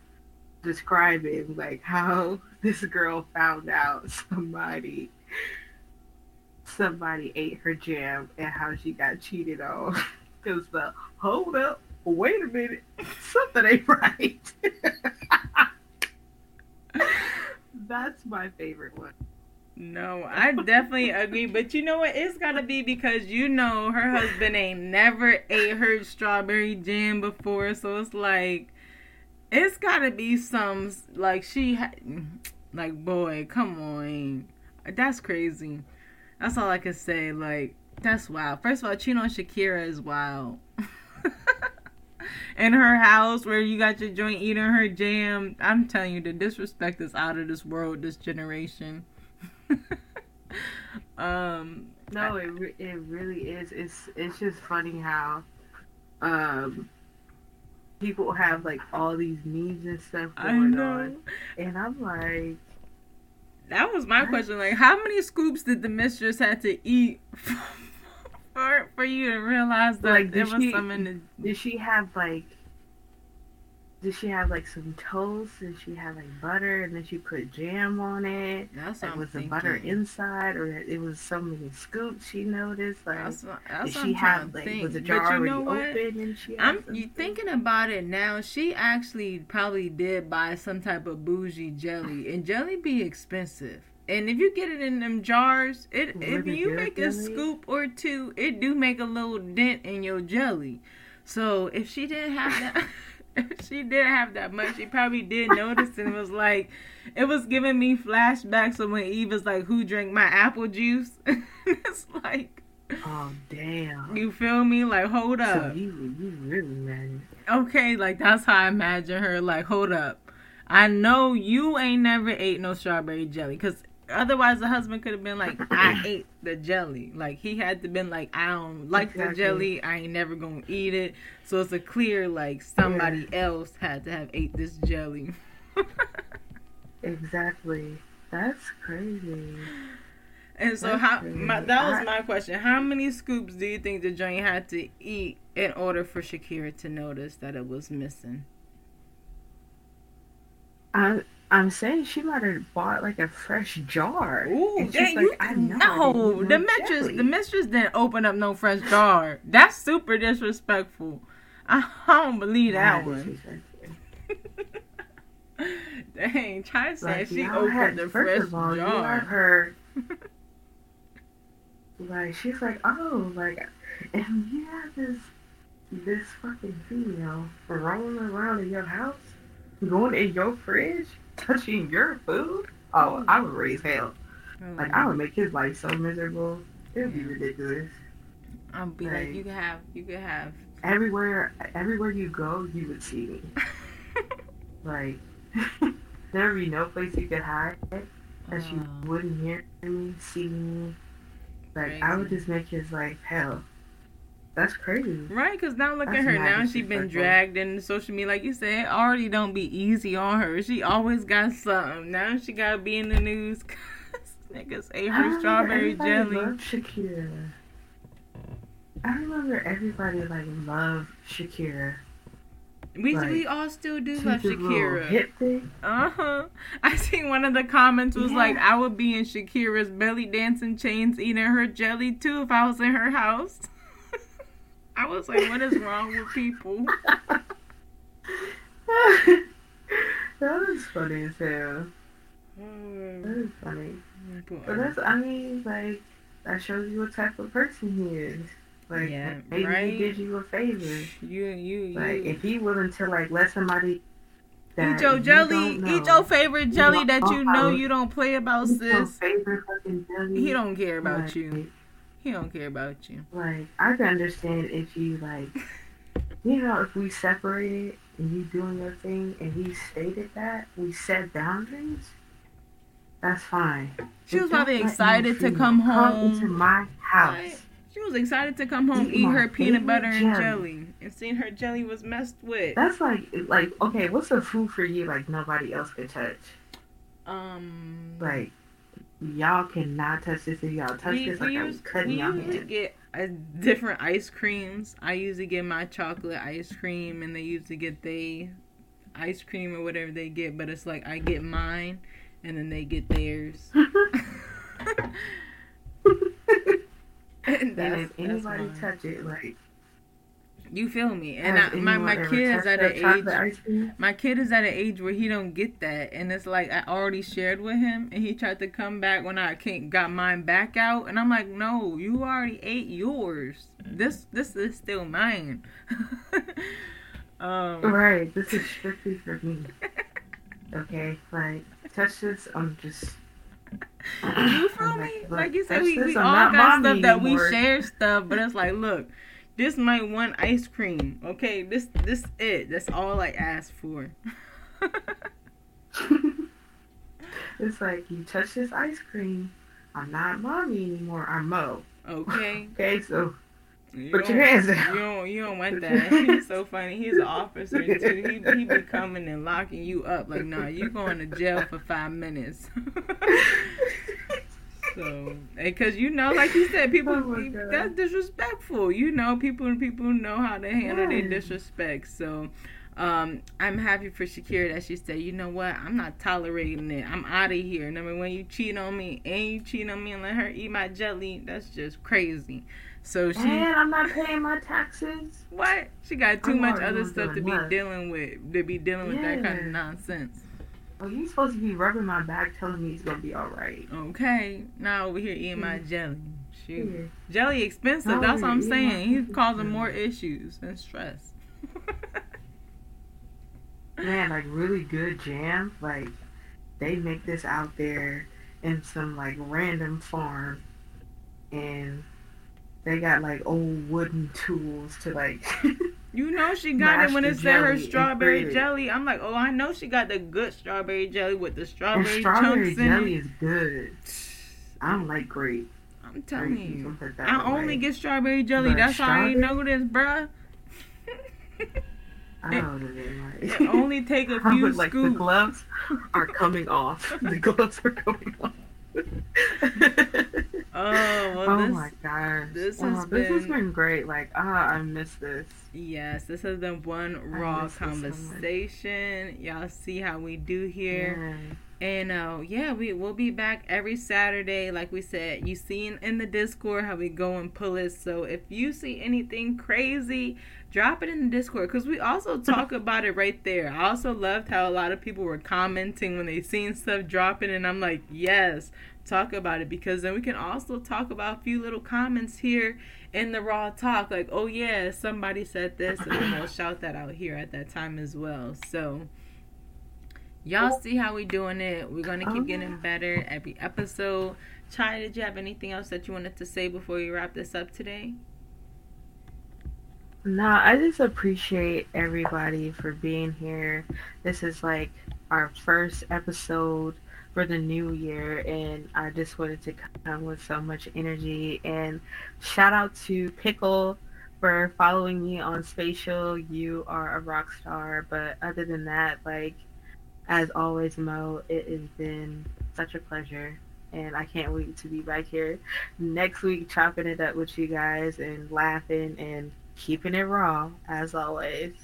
[SPEAKER 2] describing like how [laughs] this girl found out somebody somebody ate her jam and how she got cheated on. [laughs] Because the hold up, wait a minute, [laughs] something ain't right. That's my favorite one.
[SPEAKER 1] No, I definitely agree. But you know what? It's got to be because you know her husband ain't never ate her strawberry jam before. So it's like, It's gotta be some like she ha- like boy, come on, that's crazy. That's all I can say. Like that's wild. First of all, cheating on Shakira is wild. [laughs] In her house where you got your joint eating her jam, I'm telling you, the disrespect is out of this world, this generation. [laughs] um,
[SPEAKER 2] no, it re- it really is. It's it's just funny how, um, people have like all these memes and stuff going on, and I'm like,
[SPEAKER 1] that was my question. Like, how many scoops did the mistress had to eat [laughs] for for you to realize that like, there was she, some in the?
[SPEAKER 2] Did she have like did she have like some toast? Did she have like butter and then she put jam on it?
[SPEAKER 1] That's
[SPEAKER 2] like,
[SPEAKER 1] was
[SPEAKER 2] the
[SPEAKER 1] butter
[SPEAKER 2] inside, or it was so many scoops she noticed? Like,
[SPEAKER 1] that's what, that's
[SPEAKER 2] did she have like was the jar
[SPEAKER 1] you know
[SPEAKER 2] already open and she?
[SPEAKER 1] I'm you thinking about it now. She actually probably did buy some type of bougie jelly, and jelly be expensive. And if you get it in them jars, it if you make jelly? a scoop or two, it do make a little dent in your jelly. So if she didn't have that. [laughs] [laughs] she didn't have that much. She probably did notice and it was like, it was giving me flashbacks of when Eve was like, "Who drank my apple juice?" [laughs] it's like,
[SPEAKER 2] oh damn.
[SPEAKER 1] You feel me? Like, hold up.
[SPEAKER 2] So you, you really mad?
[SPEAKER 1] Okay, like that's how I imagine her. Like, hold up. I know you ain't never ate no strawberry jelly because Otherwise, the husband could have been like, "I ate the jelly." Like he had to been like, "I don't like exactly. the jelly. I ain't never gonna eat it." So it's a clear like somebody yeah. else had to have ate this jelly. [laughs]
[SPEAKER 2] exactly. That's crazy.
[SPEAKER 1] And so, That's how my, that was my question. How many scoops do you think the joint had to eat in order for Shakira to notice that it was missing?
[SPEAKER 2] I I'm saying she might have bought like a fresh jar.
[SPEAKER 1] Ooh, dang, like, you, I know, no, the mistress, jelly. the mistress didn't open up no fresh jar. That's super disrespectful. I don't believe that one. [laughs] Dang, Chy said like, she opened had, the fresh all, jar.
[SPEAKER 2] Her, [laughs] like she's like, oh, like, and you have this this fucking female rolling around in your house, going in your fridge touching your food, oh, hmm. I would raise hell. Oh, like I would make his life so miserable. It would be ridiculous.
[SPEAKER 1] I'll be like, like, you could have, you could have.
[SPEAKER 2] Everywhere, everywhere you go, you would see me. [laughs] like [laughs] there would be no place you could hide that oh. you wouldn't hear me, see me. Like Crazy. I would just make his life hell. That's crazy.
[SPEAKER 1] Right, because now look That's at her. Now she been dragged into social media. Like you said, already don't be easy on her. She always got something. Now she got to be in the news because [laughs] niggas ate her strawberry jelly.
[SPEAKER 2] Loved Shakira. I remember everybody like loved Shakira.
[SPEAKER 1] We like, we all still do love Shakira. Uh huh. I seen one of the comments was yeah. like, "I would be in Shakira's belly dancing chains, eating her jelly too if I was in her house." [laughs] I was like, what is wrong with people? [laughs]
[SPEAKER 2] that was funny as hell. Mm. That is funny. But that's, I mean, like, that shows you what type of person he is. Like, yeah, maybe right? he did you a favor.
[SPEAKER 1] You, you, you.
[SPEAKER 2] Like, if he willing to, like, let somebody
[SPEAKER 1] Eat your jelly. Know, eat your favorite jelly you that you know you don't play about, sis. He don't care about like, you. He don't care about you.
[SPEAKER 2] Like I can understand if you like, you know, if we separated and you doing your thing and he stated that we set boundaries. That's fine.
[SPEAKER 1] She was probably excited to come home
[SPEAKER 2] into my house. Right.
[SPEAKER 1] She was excited to come home, eat, eat her peanut butter and jelly. jelly, and seeing her jelly was messed with.
[SPEAKER 2] That's like, like, okay, what's a food for you like nobody else could touch?
[SPEAKER 1] Um,
[SPEAKER 2] like y'all cannot touch this. If y'all touch we, this, like use, I'm cutting y'all hand.
[SPEAKER 1] get uh, different ice creams. I usually get my chocolate ice cream, and they usually get the ice cream or whatever they get. But it's like I get mine, and then they get theirs. [laughs] [laughs]
[SPEAKER 2] and, and if anybody touch it, like
[SPEAKER 1] you feel me? And I, my my kid is at an age. My kid is at an age where he don't get that, and it's like I already shared with him, and he tried to come back when I can't got mine back out, and I'm like, no, you already ate yours. This this is still mine. [laughs] Um,
[SPEAKER 2] right. This is strictly for me. Okay, like touch this. I'm just.
[SPEAKER 1] You feel me? Like you said, we, we all got stuff that we
[SPEAKER 2] anymore.
[SPEAKER 1] share stuff, but it's like, look, this might want ice cream. Okay, this this it. That's all I asked for. [laughs]
[SPEAKER 2] it's like you touch this ice cream. I'm not mommy anymore. I'm Mo.
[SPEAKER 1] Okay. [laughs]
[SPEAKER 2] Okay, so
[SPEAKER 1] You
[SPEAKER 2] Put your hands down.
[SPEAKER 1] You don't, you don't want that. He's so funny. He's an officer too. He, he be [laughs] coming and locking you up. Like, no, you going to jail for five minutes. So, because you know, like you said, people
[SPEAKER 2] Oh
[SPEAKER 1] that's disrespectful. You know, people and people know how to handle their disrespect. So. Um, I'm happy for Shakira that she said, you know what, I'm not tolerating it. I'm out of here. Number when you cheat on me and you cheat on me and let her eat my jelly, that's just crazy. So she
[SPEAKER 2] and I'm not paying my taxes.
[SPEAKER 1] what? She got too
[SPEAKER 2] I'm
[SPEAKER 1] much other stuff to be
[SPEAKER 2] enough.
[SPEAKER 1] dealing with. To be dealing with that kind of nonsense.
[SPEAKER 2] Well, you supposed to be rubbing my back, telling me it's gonna be all right.
[SPEAKER 1] Okay, now over here eating my jelly. Shoot,
[SPEAKER 2] Yeah.
[SPEAKER 1] jelly expensive.
[SPEAKER 2] No,
[SPEAKER 1] That's what I'm
[SPEAKER 2] you're eating my
[SPEAKER 1] saying. He's [laughs] causing more issues and stress.
[SPEAKER 2] Man, like really good jam. Like they make this out there in some like random farm, and they got like old wooden tools to like. [laughs]
[SPEAKER 1] You know she got it when it said her strawberry jelly. I'm like, oh, I know she got the good strawberry jelly with the
[SPEAKER 2] and
[SPEAKER 1] strawberry,
[SPEAKER 2] strawberry
[SPEAKER 1] chunks in
[SPEAKER 2] jelly is good. I don't like grape.
[SPEAKER 1] I'm telling
[SPEAKER 2] Grape,
[SPEAKER 1] you,
[SPEAKER 2] don't
[SPEAKER 1] I only get strawberry jelly.
[SPEAKER 2] But
[SPEAKER 1] That's how I
[SPEAKER 2] strawberry-
[SPEAKER 1] know this, bruh.
[SPEAKER 2] I have been like.
[SPEAKER 1] It [laughs] only take a [laughs] few
[SPEAKER 2] would, like the
[SPEAKER 1] scoops.
[SPEAKER 2] gloves are coming off. The gloves are coming off. [laughs]
[SPEAKER 1] Oh, well,
[SPEAKER 2] oh
[SPEAKER 1] this,
[SPEAKER 2] my gosh.
[SPEAKER 1] this
[SPEAKER 2] Wow,
[SPEAKER 1] has
[SPEAKER 2] this has
[SPEAKER 1] been-
[SPEAKER 2] been great. Like, ah, I miss this.
[SPEAKER 1] yes, this has been one raw
[SPEAKER 2] this so
[SPEAKER 1] conversation. Y'all see how we do here.
[SPEAKER 2] Yeah.
[SPEAKER 1] And uh, yeah, we will be back every Saturday. Like we said, you see in, in the Discord how we go and pull it. So if you see anything crazy, drop it in the Discord because we also [laughs] talk about it right there. I also loved how a lot of people were commenting when they seen stuff dropping, and I'm like, yes, talk about it because then we can also talk about a few little comments here in the raw talk. Like, oh yeah, somebody said this, and then we'll shout that out here at that time as well. So. Y'all see how we doing it. We're gonna keep
[SPEAKER 2] Oh,
[SPEAKER 1] getting better every episode. Chy, did you have anything else that you wanted to say before we wrap this up today?
[SPEAKER 2] No, I just appreciate everybody for being here. This is like our first episode for the new year, and I just wanted to come with so much energy. And shout out to Pickle for following me on Spatial. You are a rock star. But other than that, like, as always, Mo, it has been such a pleasure. And I can't wait to be back here next week, chopping it up with you guys and laughing and keeping it raw as always.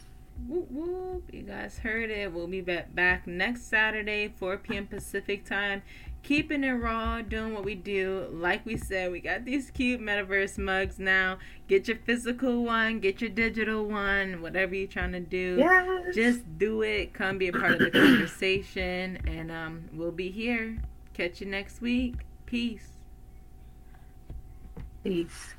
[SPEAKER 1] Whoop whoop. You guys heard it. We'll be back, back next Saturday, 4 p.m. Pacific time. Keeping it raw, doing what we do. Like we said, we got these cute metaverse mugs now. Get your physical one, get your digital one, whatever you're trying to do.
[SPEAKER 2] Yes.
[SPEAKER 1] Just do it. Come be a part of the conversation. And um, we'll be here. Catch you next week. Peace.
[SPEAKER 2] peace.